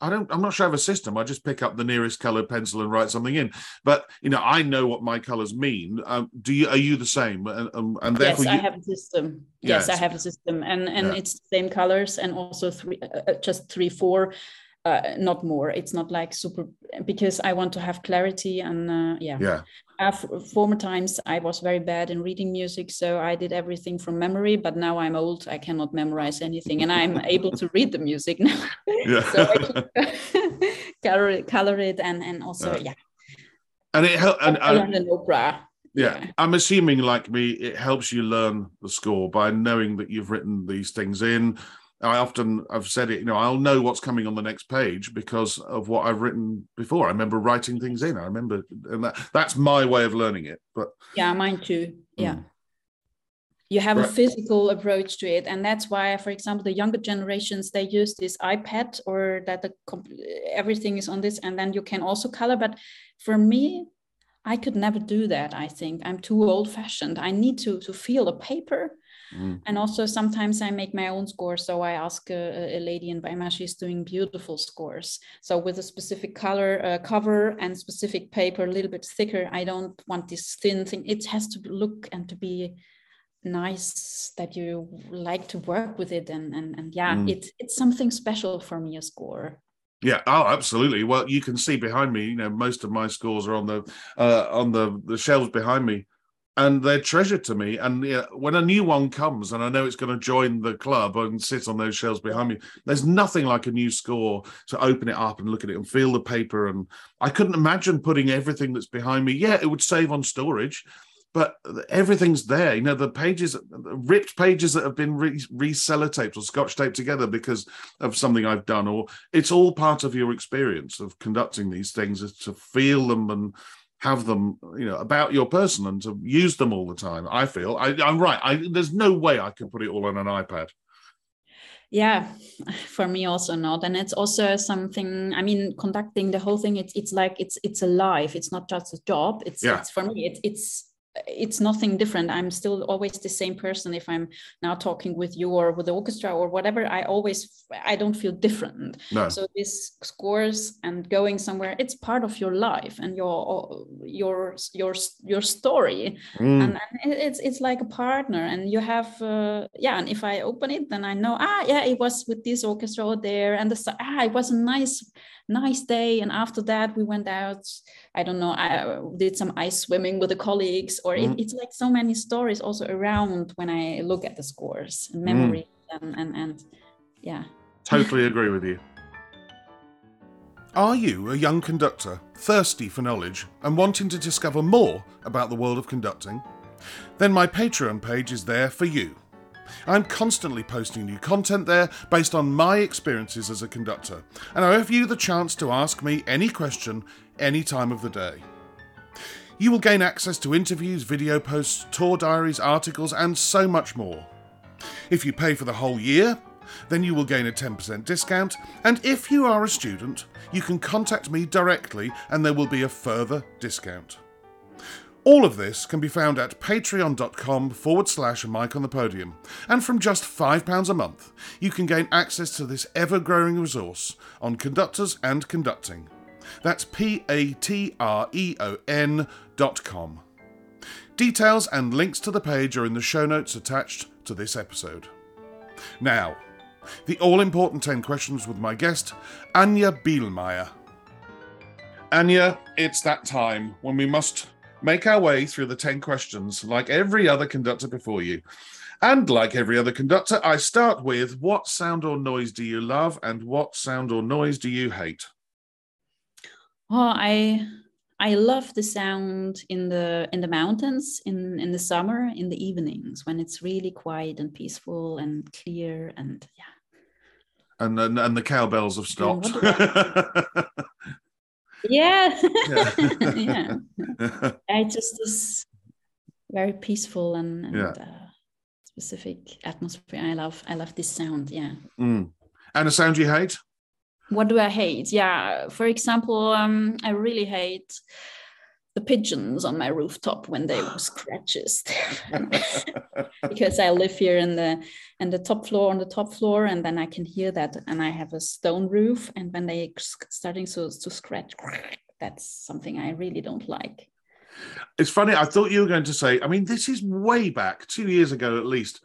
S1: I don't. I'm not sure I have a system. I just pick up the nearest colored pencil and write something in. But you know, I know what my colors mean. Um, do you? Are you the same? And, um, and
S2: therefore,
S1: yes,
S2: you... I have a system. Yes, yes, I have a system, and and yeah. it's the same colors, and also three, uh, uh just three, four uh, not more. It's not like super because I want to have clarity and uh, yeah.
S1: Yeah.
S2: Uh, former times I was very bad in reading music, so I did everything from memory. But now I'm old; I cannot memorize anything, and I'm able to read the music now. Yeah. so I can color it, color it, and and also yeah. yeah.
S1: And it helped. And
S2: I learned an opera.
S1: Yeah. yeah. I'm assuming, like me, it helps you learn the score by knowing that you've written these things in I often I've said it, you know, I'll know what's coming on the next page because of what I've written before. I remember writing things in. I remember, and that that's my way of learning it. But
S2: yeah, mine too. Yeah. Mm. You have right. a physical approach to it, and that's why, for example, the younger generations they use this iPad or that the everything is on this, and then you can also color. But for me, I could never do that. I think I'm too old-fashioned. I need to to feel the paper Mm. And also sometimes I make my own scores. So I ask a, a, lady in Weimar, she's doing beautiful scores. So with a specific color uh, cover and specific paper, a little bit thicker. I don't want this thin thing. It has to look and to be nice that you like to work with it and and, and yeah mm. it's it's something special for me a score
S1: yeah, oh, absolutely. Well, you can see behind me. You know, most of my scores are on the uh, on the the shelves behind me and they're treasured to me. And you know, when a new one comes, and I know it's going to join the club and sit on those shelves behind me, there's nothing like a new score to open it up and look at it and feel the paper. And I couldn't imagine putting everything that's behind me. Yeah, it would save on storage, but everything's there. You know, the pages, ripped pages that have been re, sellotaped or scotch taped together because of something I've done, or it's all part of your experience of conducting these things, is to feel them and have them, you know, about your person and to use them all the time. I feel I, am right. I, there's no way I can put it all on an iPad.
S2: Yeah, for me also not, and it's also something. I mean, conducting the whole thing. It's it's like it's it's a life. It's not just a job. It's, yeah. it's for me. It's it's it's nothing different. I'm still always the same person if i'm now talking with you or with the orchestra or whatever. I always i don't feel different. No. so this scores and going somewhere it's part of your life and your your your your story. Mm. and, and, it's it's like a partner and you have uh, yeah and if i open it then i know ah yeah it was with this orchestra there and the ah it was a nice nice day. And after that we went out i don't know i did some ice swimming with the colleagues or mm. it, it's like so many stories also around when i look at the scores and memories mm. and, and and yeah
S1: totally agree with you are you a young conductor thirsty for knowledge and wanting to discover more about the world of conducting then my patreon page is there for you I'm constantly posting new content there based on my experiences as a conductor, and I offer you the chance to ask me any question any time of the day. You will gain access to interviews, video posts, tour diaries, articles, and so much more. If you pay for the whole year, then you will gain a 10% discount, and if you are a student, you can contact me directly and there will be a further discount. All of this can be found at patreon.com forward slash Mic on the Podium. And from just £5 a month, you can gain access to this ever growing resource on conductors and conducting. That's P A T R E O N dot com. Details and links to the page are in the show notes attached to this episode. Now, the all important 10 questions with my guest, Anja Bihlmaier. Anya, it's that time when we must make our way through the 10 questions like every other conductor before you. And like every other conductor, I start with what sound or noise do you love and what sound or noise do you hate?
S2: Oh, I I love the sound in the in the mountains in in the summer in the evenings when it's really quiet and peaceful and clear and yeah.
S1: And and, and the cowbells have stopped.
S2: Yeah, yeah. yeah. It just is very peaceful and, and yeah. uh, specific atmosphere. I love I love this sound. Yeah.
S1: Mm. And a sound you hate?
S2: What do I hate? Yeah, for example, um, I really hate the pigeons on my rooftop when they scratches because I live here in the in the top floor on the top floor and then I can hear that and I have a stone roof and when they starting to, to scratch that's something I really don't like.
S1: It's funny. I thought you were going to say. I mean, this is way back, two years ago at least.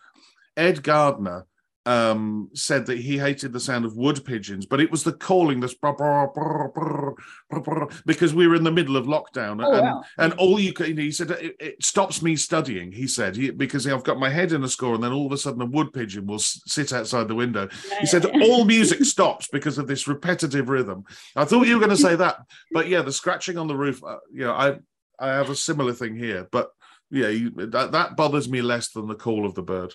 S1: Ed Gardner um, said that he hated the sound of wood pigeons, but it was the calling, this because we were in the middle of lockdown, oh, and, wow. and all you can. He said it, it stops me studying. He said he, because I've got my head in a score, and then all of a sudden a wood pigeon will sit outside the window. Yeah, he said all music stops because of this repetitive rhythm. I thought you were going to say that, but yeah, the scratching on the roof. Uh, you know, I I have a similar thing here, but yeah, you, that that bothers me less than the call of the bird.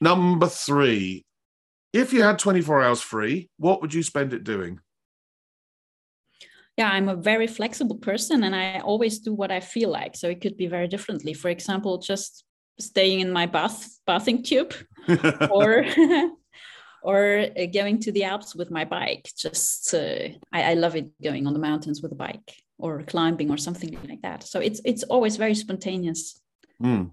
S1: Number three, if you had 24 hours free, what would you spend it doing?
S2: Yeah, I'm a very flexible person and I always do what I feel like. So it could be very differently. For example, just staying in my bath bathing tube or or uh, going to the Alps with my bike. Just uh, I, I love it going on the mountains with a bike or climbing or something like that. So it's it's always very spontaneous.
S1: Mm.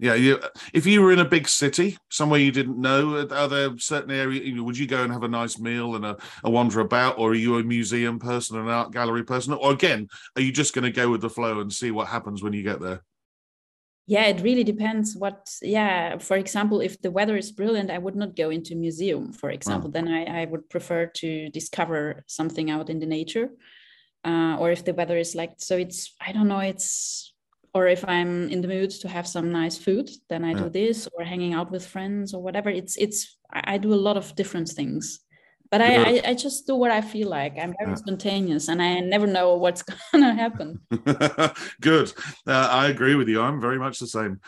S1: Yeah, you, if you were in a big city, somewhere you didn't know, are there certain areas? Would you go and have a nice meal and a, a wander about, or are you a museum person, an art gallery person, or again, are you just going to go with the flow and see what happens when you get there?
S2: Yeah, it really depends. What, yeah, for example, if the weather is brilliant, I would not go into museum. For example, oh. then I, I would prefer to discover something out in the nature. Uh, or if the weather is like so, it's I don't know, it's or if i'm in the mood to have some nice food then i yeah. do this or hanging out with friends or whatever. It's it's i do a lot of different things. But I, I, I just do what i feel like. I'm very yeah. spontaneous and i never know what's gonna happen.
S1: Good. Uh, i agree with you. I'm very much the same.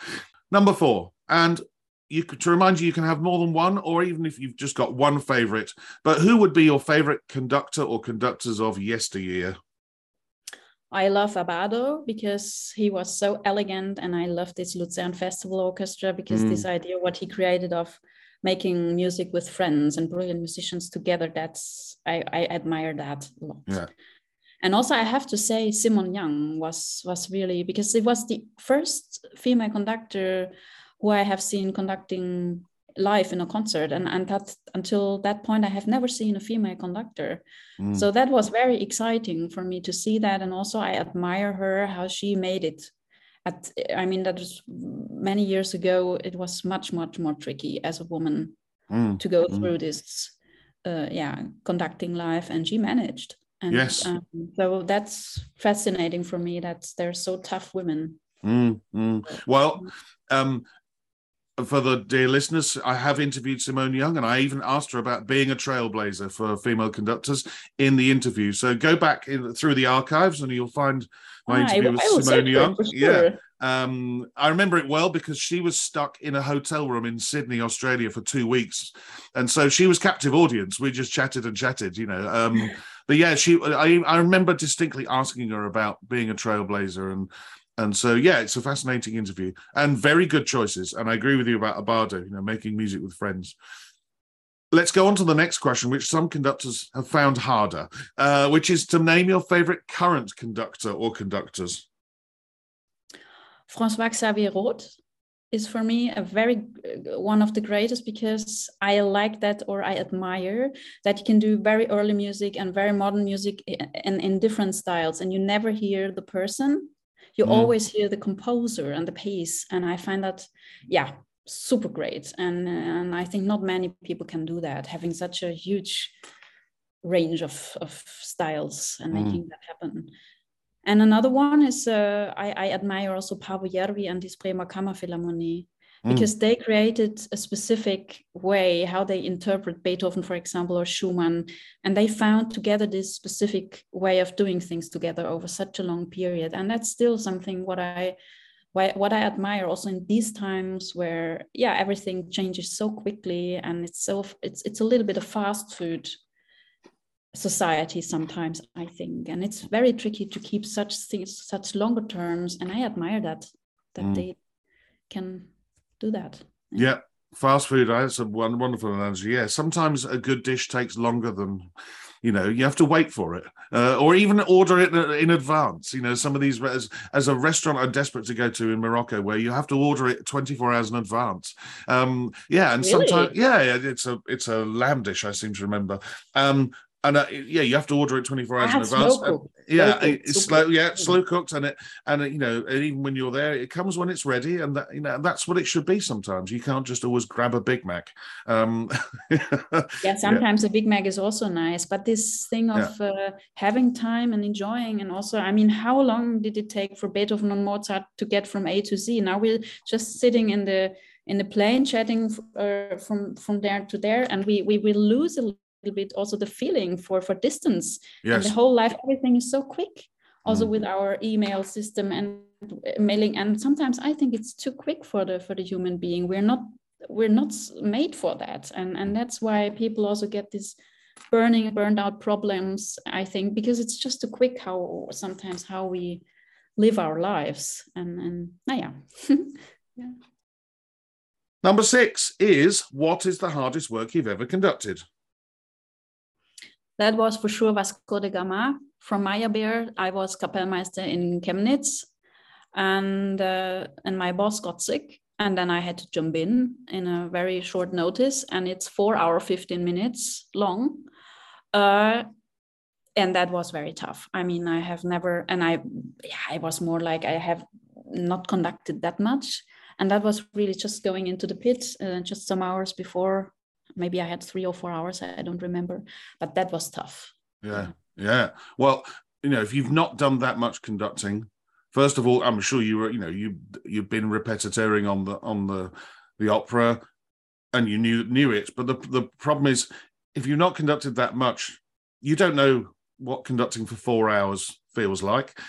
S1: Number four and you to remind you you can have more than one or even if you've just got one favorite but who would be your favorite conductor or conductors of yesteryear
S2: I love Abbado because he was so elegant, and I love this Lucerne Festival Orchestra because mm. this idea, what he created of making music with friends and brilliant musicians together, that's I, I admire that a lot. Yeah. And also, I have to say, Simone Young was was really because it was the first female conductor who I have seen conducting live in a concert and and that until that point i have never seen a female conductor mm. so that was very exciting for me to see that and also i admire her how she made it at i mean that was many years ago it was much much more tricky as a woman mm. to go mm. through this uh, yeah conducting live and she managed and
S1: yes
S2: um, so that's fascinating for me that they're so tough women
S1: mm, mm. well um, for the dear listeners, I have interviewed Simone Young and I even asked her about being a trailblazer for female conductors in the interview. So go back in, through the archives and you'll find my ah, interview with Simone Young. Sure. Yeah. Um, I remember it well because she was stuck in a hotel room in Sydney, Australia for two weeks. And so she was captive audience. We just chatted and chatted, you know. Um, but yeah, she I, I remember distinctly asking her about being a trailblazer and and so, yeah, it's a fascinating interview and very good choices. And I agree with you about Abbado, you know, making music with friends. Let's go on to the next question, which some conductors have found harder, uh, which is to name your favorite current conductor or conductors.
S2: François Xavier Roth is for me a very uh, one of the greatest because I like that or I admire that you can do very early music and very modern music in, in different styles and you never hear the person you mm. always hear the composer and the piece and I find that yeah super great and and I think not many people can do that having such a huge range of, of styles and mm. making that happen and another one is uh, I, I, admire also Paavo Järvi and his Bremer Kammerphilharmonie mm. because they created a specific way how they interpret Beethoven, for example, or Schumann, and they found together this specific way of doing things together over such a long period. And that's still something what I what I admire also in these times where yeah everything changes so quickly and it's so it's it's a little bit of fast food society sometimes i think and it's very tricky to keep such things such longer terms and i admire that that mm. they can do that.
S1: Yeah. Fast food that's a wonderful analogy. Yeah sometimes a good dish takes longer than you know you have to wait for it uh, or even order it in advance. You know some of these as, as a restaurant i'm desperate to go to in morocco where you have to order it 24 hours in advance. Um yeah and really? sometimes yeah it's a it's a lamb dish i seem to remember. Um and uh, yeah, you have to order it 24 hours in advance. yeah, slow it's slow, yeah, slow cooked, and it and it, you know, and even when you're there, it comes when it's ready, and that you know that's what it should be. Sometimes you can't just always grab a Big Mac. Um,
S2: yeah, sometimes yeah. a Big Mac is also nice, but this thing of yeah. uh, having time and enjoying, and also, I mean, how long did it take for Beethoven and Mozart to get from A to Z? Now we're just sitting in the in the plane chatting uh, from from there to there and we we will lose a little bit also the feeling for for distance. Yes. and the whole life everything is so quick also mm. with our email system and mailing. And sometimes i think it's too quick for the for the human being. We're not we're not made for that. And and that's why people also get this burning burned out problems i think because it's just too quick how sometimes how we live our lives. And and yeah.
S1: Yeah. Number six is what is the hardest work you've ever conducted
S2: that was for sure Vasco da Gama. From Meyerbeer, I was Kapellmeister in Chemnitz, and uh, and my boss got sick, and then I had to jump in in a very short notice, and it's four hour fifteen minutes long, uh, and that was very tough. I mean, I have never, and I, yeah, I was more like I have not conducted that much, and that was really just going into the pit uh, just some hours before maybe I had three or four hours. I don't remember, but that was tough.
S1: Yeah, yeah. Well, you know, if you've not done that much conducting, first of all, I'm sure you were, you know, you you've been repetitering on the on the the opera, and you knew knew it. But the the problem is, if you've not conducted that much, you don't know what conducting for four hours feels like.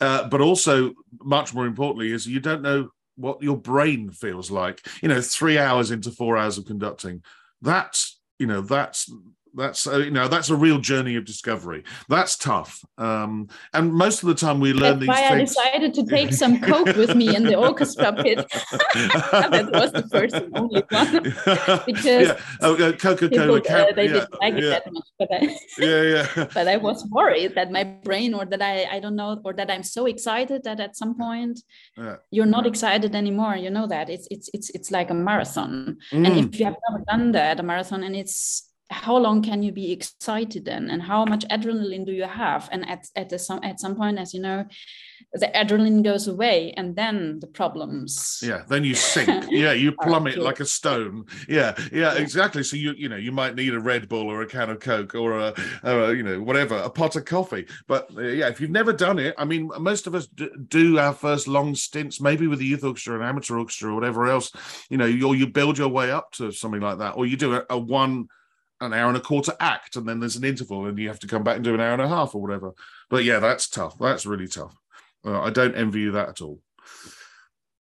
S1: Uh, but also, much more importantly, is you don't know what your brain feels like. You know, three hours into four hours of conducting, that's you know that's that's uh, you know that's a real journey of discovery that's tough um, and most of the time we learn
S2: that's
S1: these
S2: why
S1: things.
S2: i decided to take some coke with me in the orchestra pit that was the first and only one because
S1: yeah. oh, coca-cola
S2: people, uh, they yeah. didn't like it
S1: yeah.
S2: that much but I,
S1: yeah yeah
S2: but i was worried that my brain or that i i don't know or that i'm so excited that at some point yeah. you're not excited anymore you know that it's it's it's it's like a marathon mm. and if you have never done that a marathon and it's how long can you be excited then? And how much adrenaline do you have? And at at, the, some, at some point as you know the adrenaline goes away and then the problems
S1: yeah then you sink. Yeah you plummet like a stone. Yeah, yeah, yeah. exactly. So you you know you might need a red bull or a can of coke or a, or a you know whatever a pot of coffee. But uh, yeah if you've never done it i mean most of us d- do our first long stints maybe with the youth orchestra and amateur orchestra or whatever else. You know or you build your way up to something like that or you do a, a one an hour and a quarter act and then there's an interval and you have to come back and do an hour and a half or whatever. But yeah that's tough. That's really tough. Uh, i don't envy you that at all.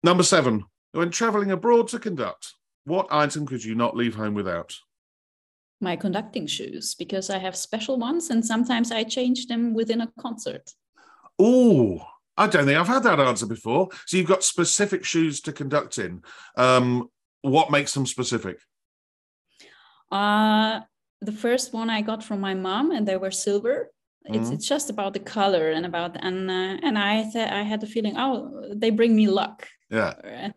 S1: Number seven. When traveling abroad to conduct what item could you not leave home without?
S2: My conducting shoes because i have special ones and sometimes i change them within a concert.
S1: Oh i don't think i've had that answer before. So you've got specific shoes to conduct in. Um, what makes them specific
S2: uh, the first one I got from my mom, and they were silver. It's,
S1: Mhm.
S2: it's just about the color and about and uh, and I th- I had the feeling oh they bring me luck
S1: Yeah.
S2: Uh,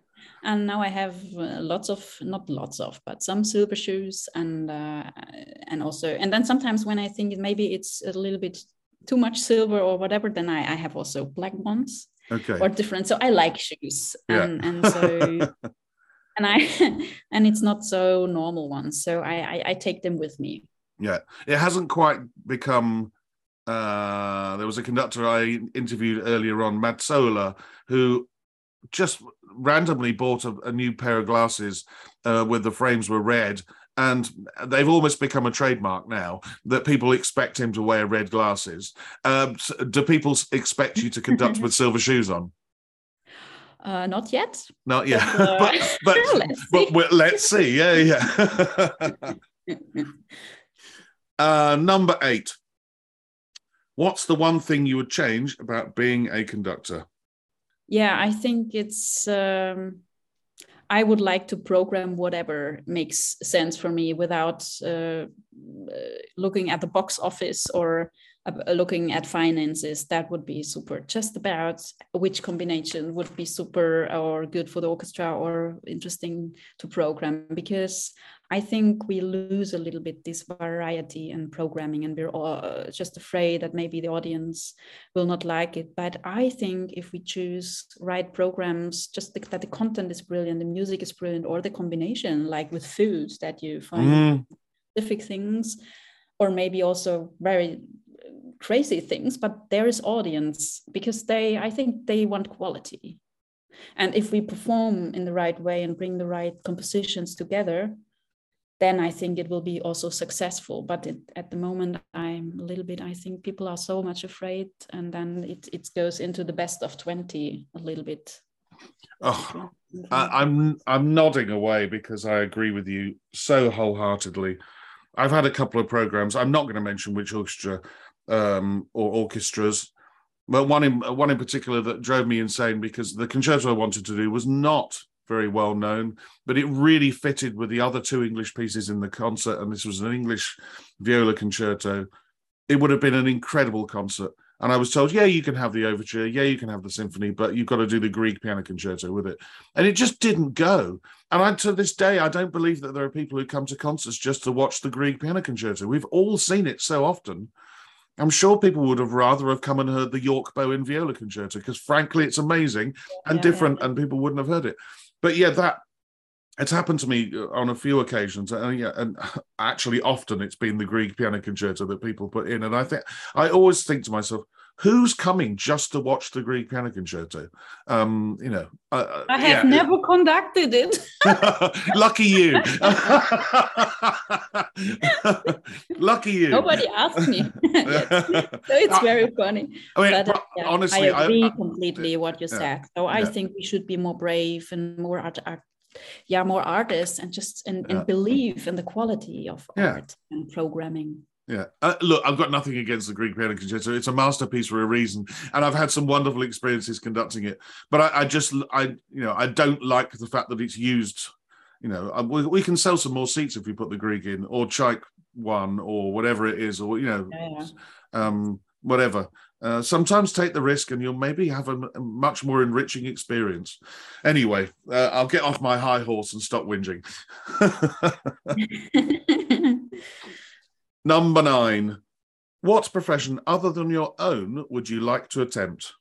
S2: and now I have uh, lots of not lots of but some silver shoes and uh, and also and then sometimes when I think maybe it's a little bit too much silver or whatever then I, I have also black ones
S1: Okay.
S2: or different so I like shoes
S1: Yeah.
S2: and and so and I and it's not so normal ones so I, I I take them with me
S1: Yeah, it hasn't quite become. Uh, there was a conductor I interviewed earlier on, Matsola, who just randomly bought a, a new pair of glasses uh, where the frames were red, and they've almost become a trademark now that people expect him to wear red glasses. Um, s- do people expect you to conduct with silver shoes on?
S2: Uh, not yet
S1: Not yet,
S2: But, uh,
S1: but but,
S2: let's
S1: but let's see. Yeah, yeah. Uh, number eight. What's the one thing you would change about being a conductor?
S2: yeah i think it's um, i would like to program whatever makes sense for me without uh, uh, looking at the box office or looking at finances that would be super just about which combination would be super or good for the orchestra or interesting to program because i think we lose a little bit this variety and programming and we're all, uh, just afraid that maybe the audience will not like it. But I think if we choose right programs, just the, that the content is brilliant, the music is brilliant, or the combination, like with foods that you find
S1: Mm,
S2: specific things, or maybe also very crazy things, but there is audience because they, I think they want quality. And if we perform in the right way and bring the right compositions together, then I think it will be also successful. But it, at the moment, I'm a little bit. I think people are so much afraid, and then it it goes into the best of twenty a little bit.
S1: oh, I, I'm I'm nodding away because I agree with you so wholeheartedly. I've had a couple of programs. I'm not going to mention which orchestra um, or orchestras, but one in one in particular that drove me insane because the concerto I wanted to do was not very well known, but it really fitted with the other two English pieces in the concert, and this was an English viola concerto. It would have been an incredible concert. And I was told, yeah, you can have the overture, yeah, you can have the symphony, but you've got to do the Grieg piano concerto with it. And it just didn't go. And I, to this day, I don't believe that there are people who come to concerts just to watch the Grieg piano concerto. We've all seen it so often. I'm sure people would have rather have come and heard the York Bowen viola concerto because, frankly, it's amazing and
S2: Yeah,
S1: different,
S2: yeah.
S1: and people wouldn't have heard it. But yeah, that it's happened to me uh, on a few occasions, and yeah, and actually often it's been the Grieg piano concerto that people put in, and I think I always think to myself, who's coming just to watch the Grieg piano concerto? Um, you know, uh,
S2: I have
S1: yeah.
S2: never conducted it.
S1: Lucky you. Lucky you.
S2: Nobody asked me. so it's very funny.
S1: I mean,
S2: But, uh, yeah,
S1: honestly,
S2: I agree
S1: I,
S2: completely what you
S1: yeah,
S2: said. So I think we should be more brave and more art, art yeah, more artists and just and, and believe in the quality of art and programming.
S1: Yeah. Uh, look, I've got nothing against the Grieg piano concerto. It's a masterpiece for a reason, and I've had some wonderful experiences conducting it. But I, I just, I, you know, I don't like the fact that it's used. You know, uh, we, we can sell some more seats if we put the Grieg in, or Chaik one, or whatever it is, or you know,
S2: Yeah.
S1: um, whatever. Uh, sometimes take the risk, and you'll maybe have a, a much more enriching experience. Anyway, uh, I'll get off my high horse and stop whinging. Number nine. What profession other than your own would you like to attempt?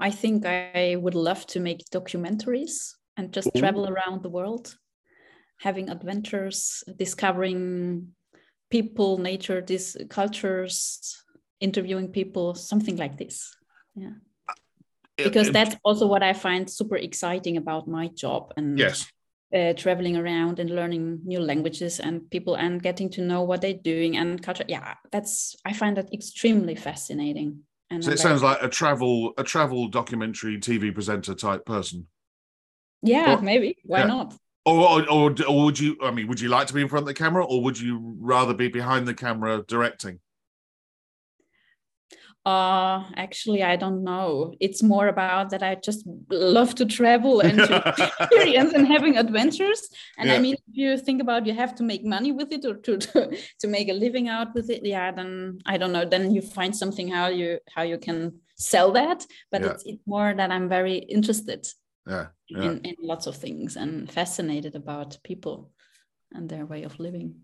S2: I think I would love to make documentaries and just
S1: Ooh.
S2: travel around the world, having adventures, discovering people, nature, these cultures, interviewing people, something like this. Yeah. Because
S1: It-
S2: that's also what I find super exciting about my job and
S1: yes,
S2: uh, traveling around and learning new languages and people and getting to know what they're doing and culture. Yeah, that's I find that extremely fascinating. And
S1: so it sounds like a travel a travel documentary TV presenter type person.
S2: yeah,
S1: Well,
S2: maybe why
S1: yeah.
S2: not?
S1: Or, or, or, or would you? I mean, would you like to be in front of the camera, or would you rather be behind the camera directing?
S2: Uh, actually, I don't know. It's more about that I just love to travel and to experience and having adventures. And yeah. I mean, if you think about you have to make money with it or to, to to make a living out with it, yeah, then I don't know. Then you find something how you how you can sell that. But yeah. it's, it's more that I'm very interested
S1: yeah, yeah.
S2: In, in lots of things and fascinated about people and their way of living.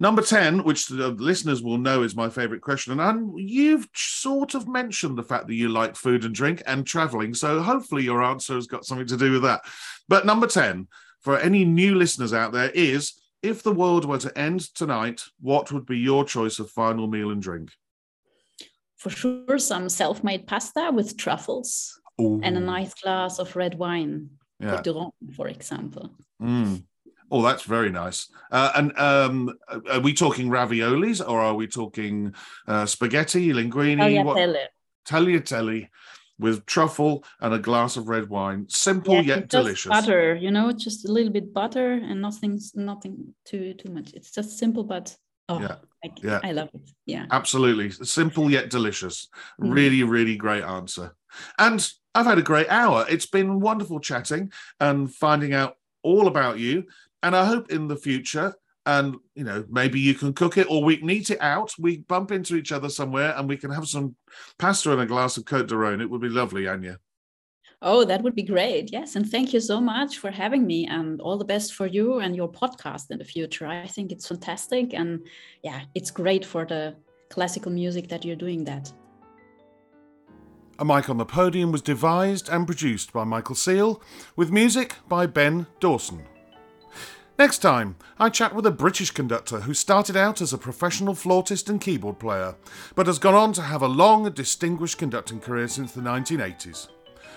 S1: Number 10, which the listeners will know is my favorite question. And you've sort of mentioned the fact that you like food and drink and traveling. So hopefully your answer has got something to do with that. But number 10, for any new listeners out there, is if the world were to end tonight, what would be your choice of final meal and drink?
S2: For sure, some self made pasta with truffles Ooh. and a nice glass of red wine, yeah. for example.
S1: Mm. Oh, that's very nice. Uh, and um, are we talking raviolis or are we talking uh, spaghetti, linguine?
S2: Tagliatelle.
S1: Tagliatelle with truffle and a glass of red wine. Simple yeah, yet delicious.
S2: Butter, you know, just a little bit butter and nothing, nothing too too much. It's just simple, but oh, yeah. I, yeah. I love it. Yeah,
S1: absolutely. Simple yet delicious. Mm. Really, really great answer. And I've had a great hour. It's been wonderful chatting and finding out all about you. And I hope in the future, and you know, maybe you can cook it or we can eat it out. We bump into each other somewhere and we can have some pasta and a glass of Cote de Rhone. It would be lovely, Anja.
S2: Oh, that would be great. Yes. And thank you so much for having me and all the best for you and your podcast in the future. I think it's fantastic. And yeah, it's great for the classical music that you're doing that.
S1: A Mic on the Podium was devised and produced by Michael Seal, with music by Ben Dawson. Next time, I chat with a British conductor who started out as a professional flautist and keyboard player, but has gone on to have a long and distinguished conducting career since the 1980s,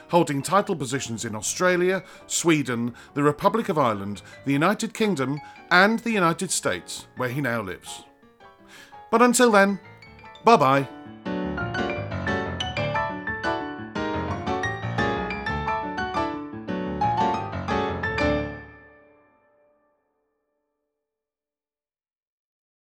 S1: holding title positions in Australia, Sweden, the Republic of Ireland, the United Kingdom, and the United States, where he now lives. But until then, bye bye.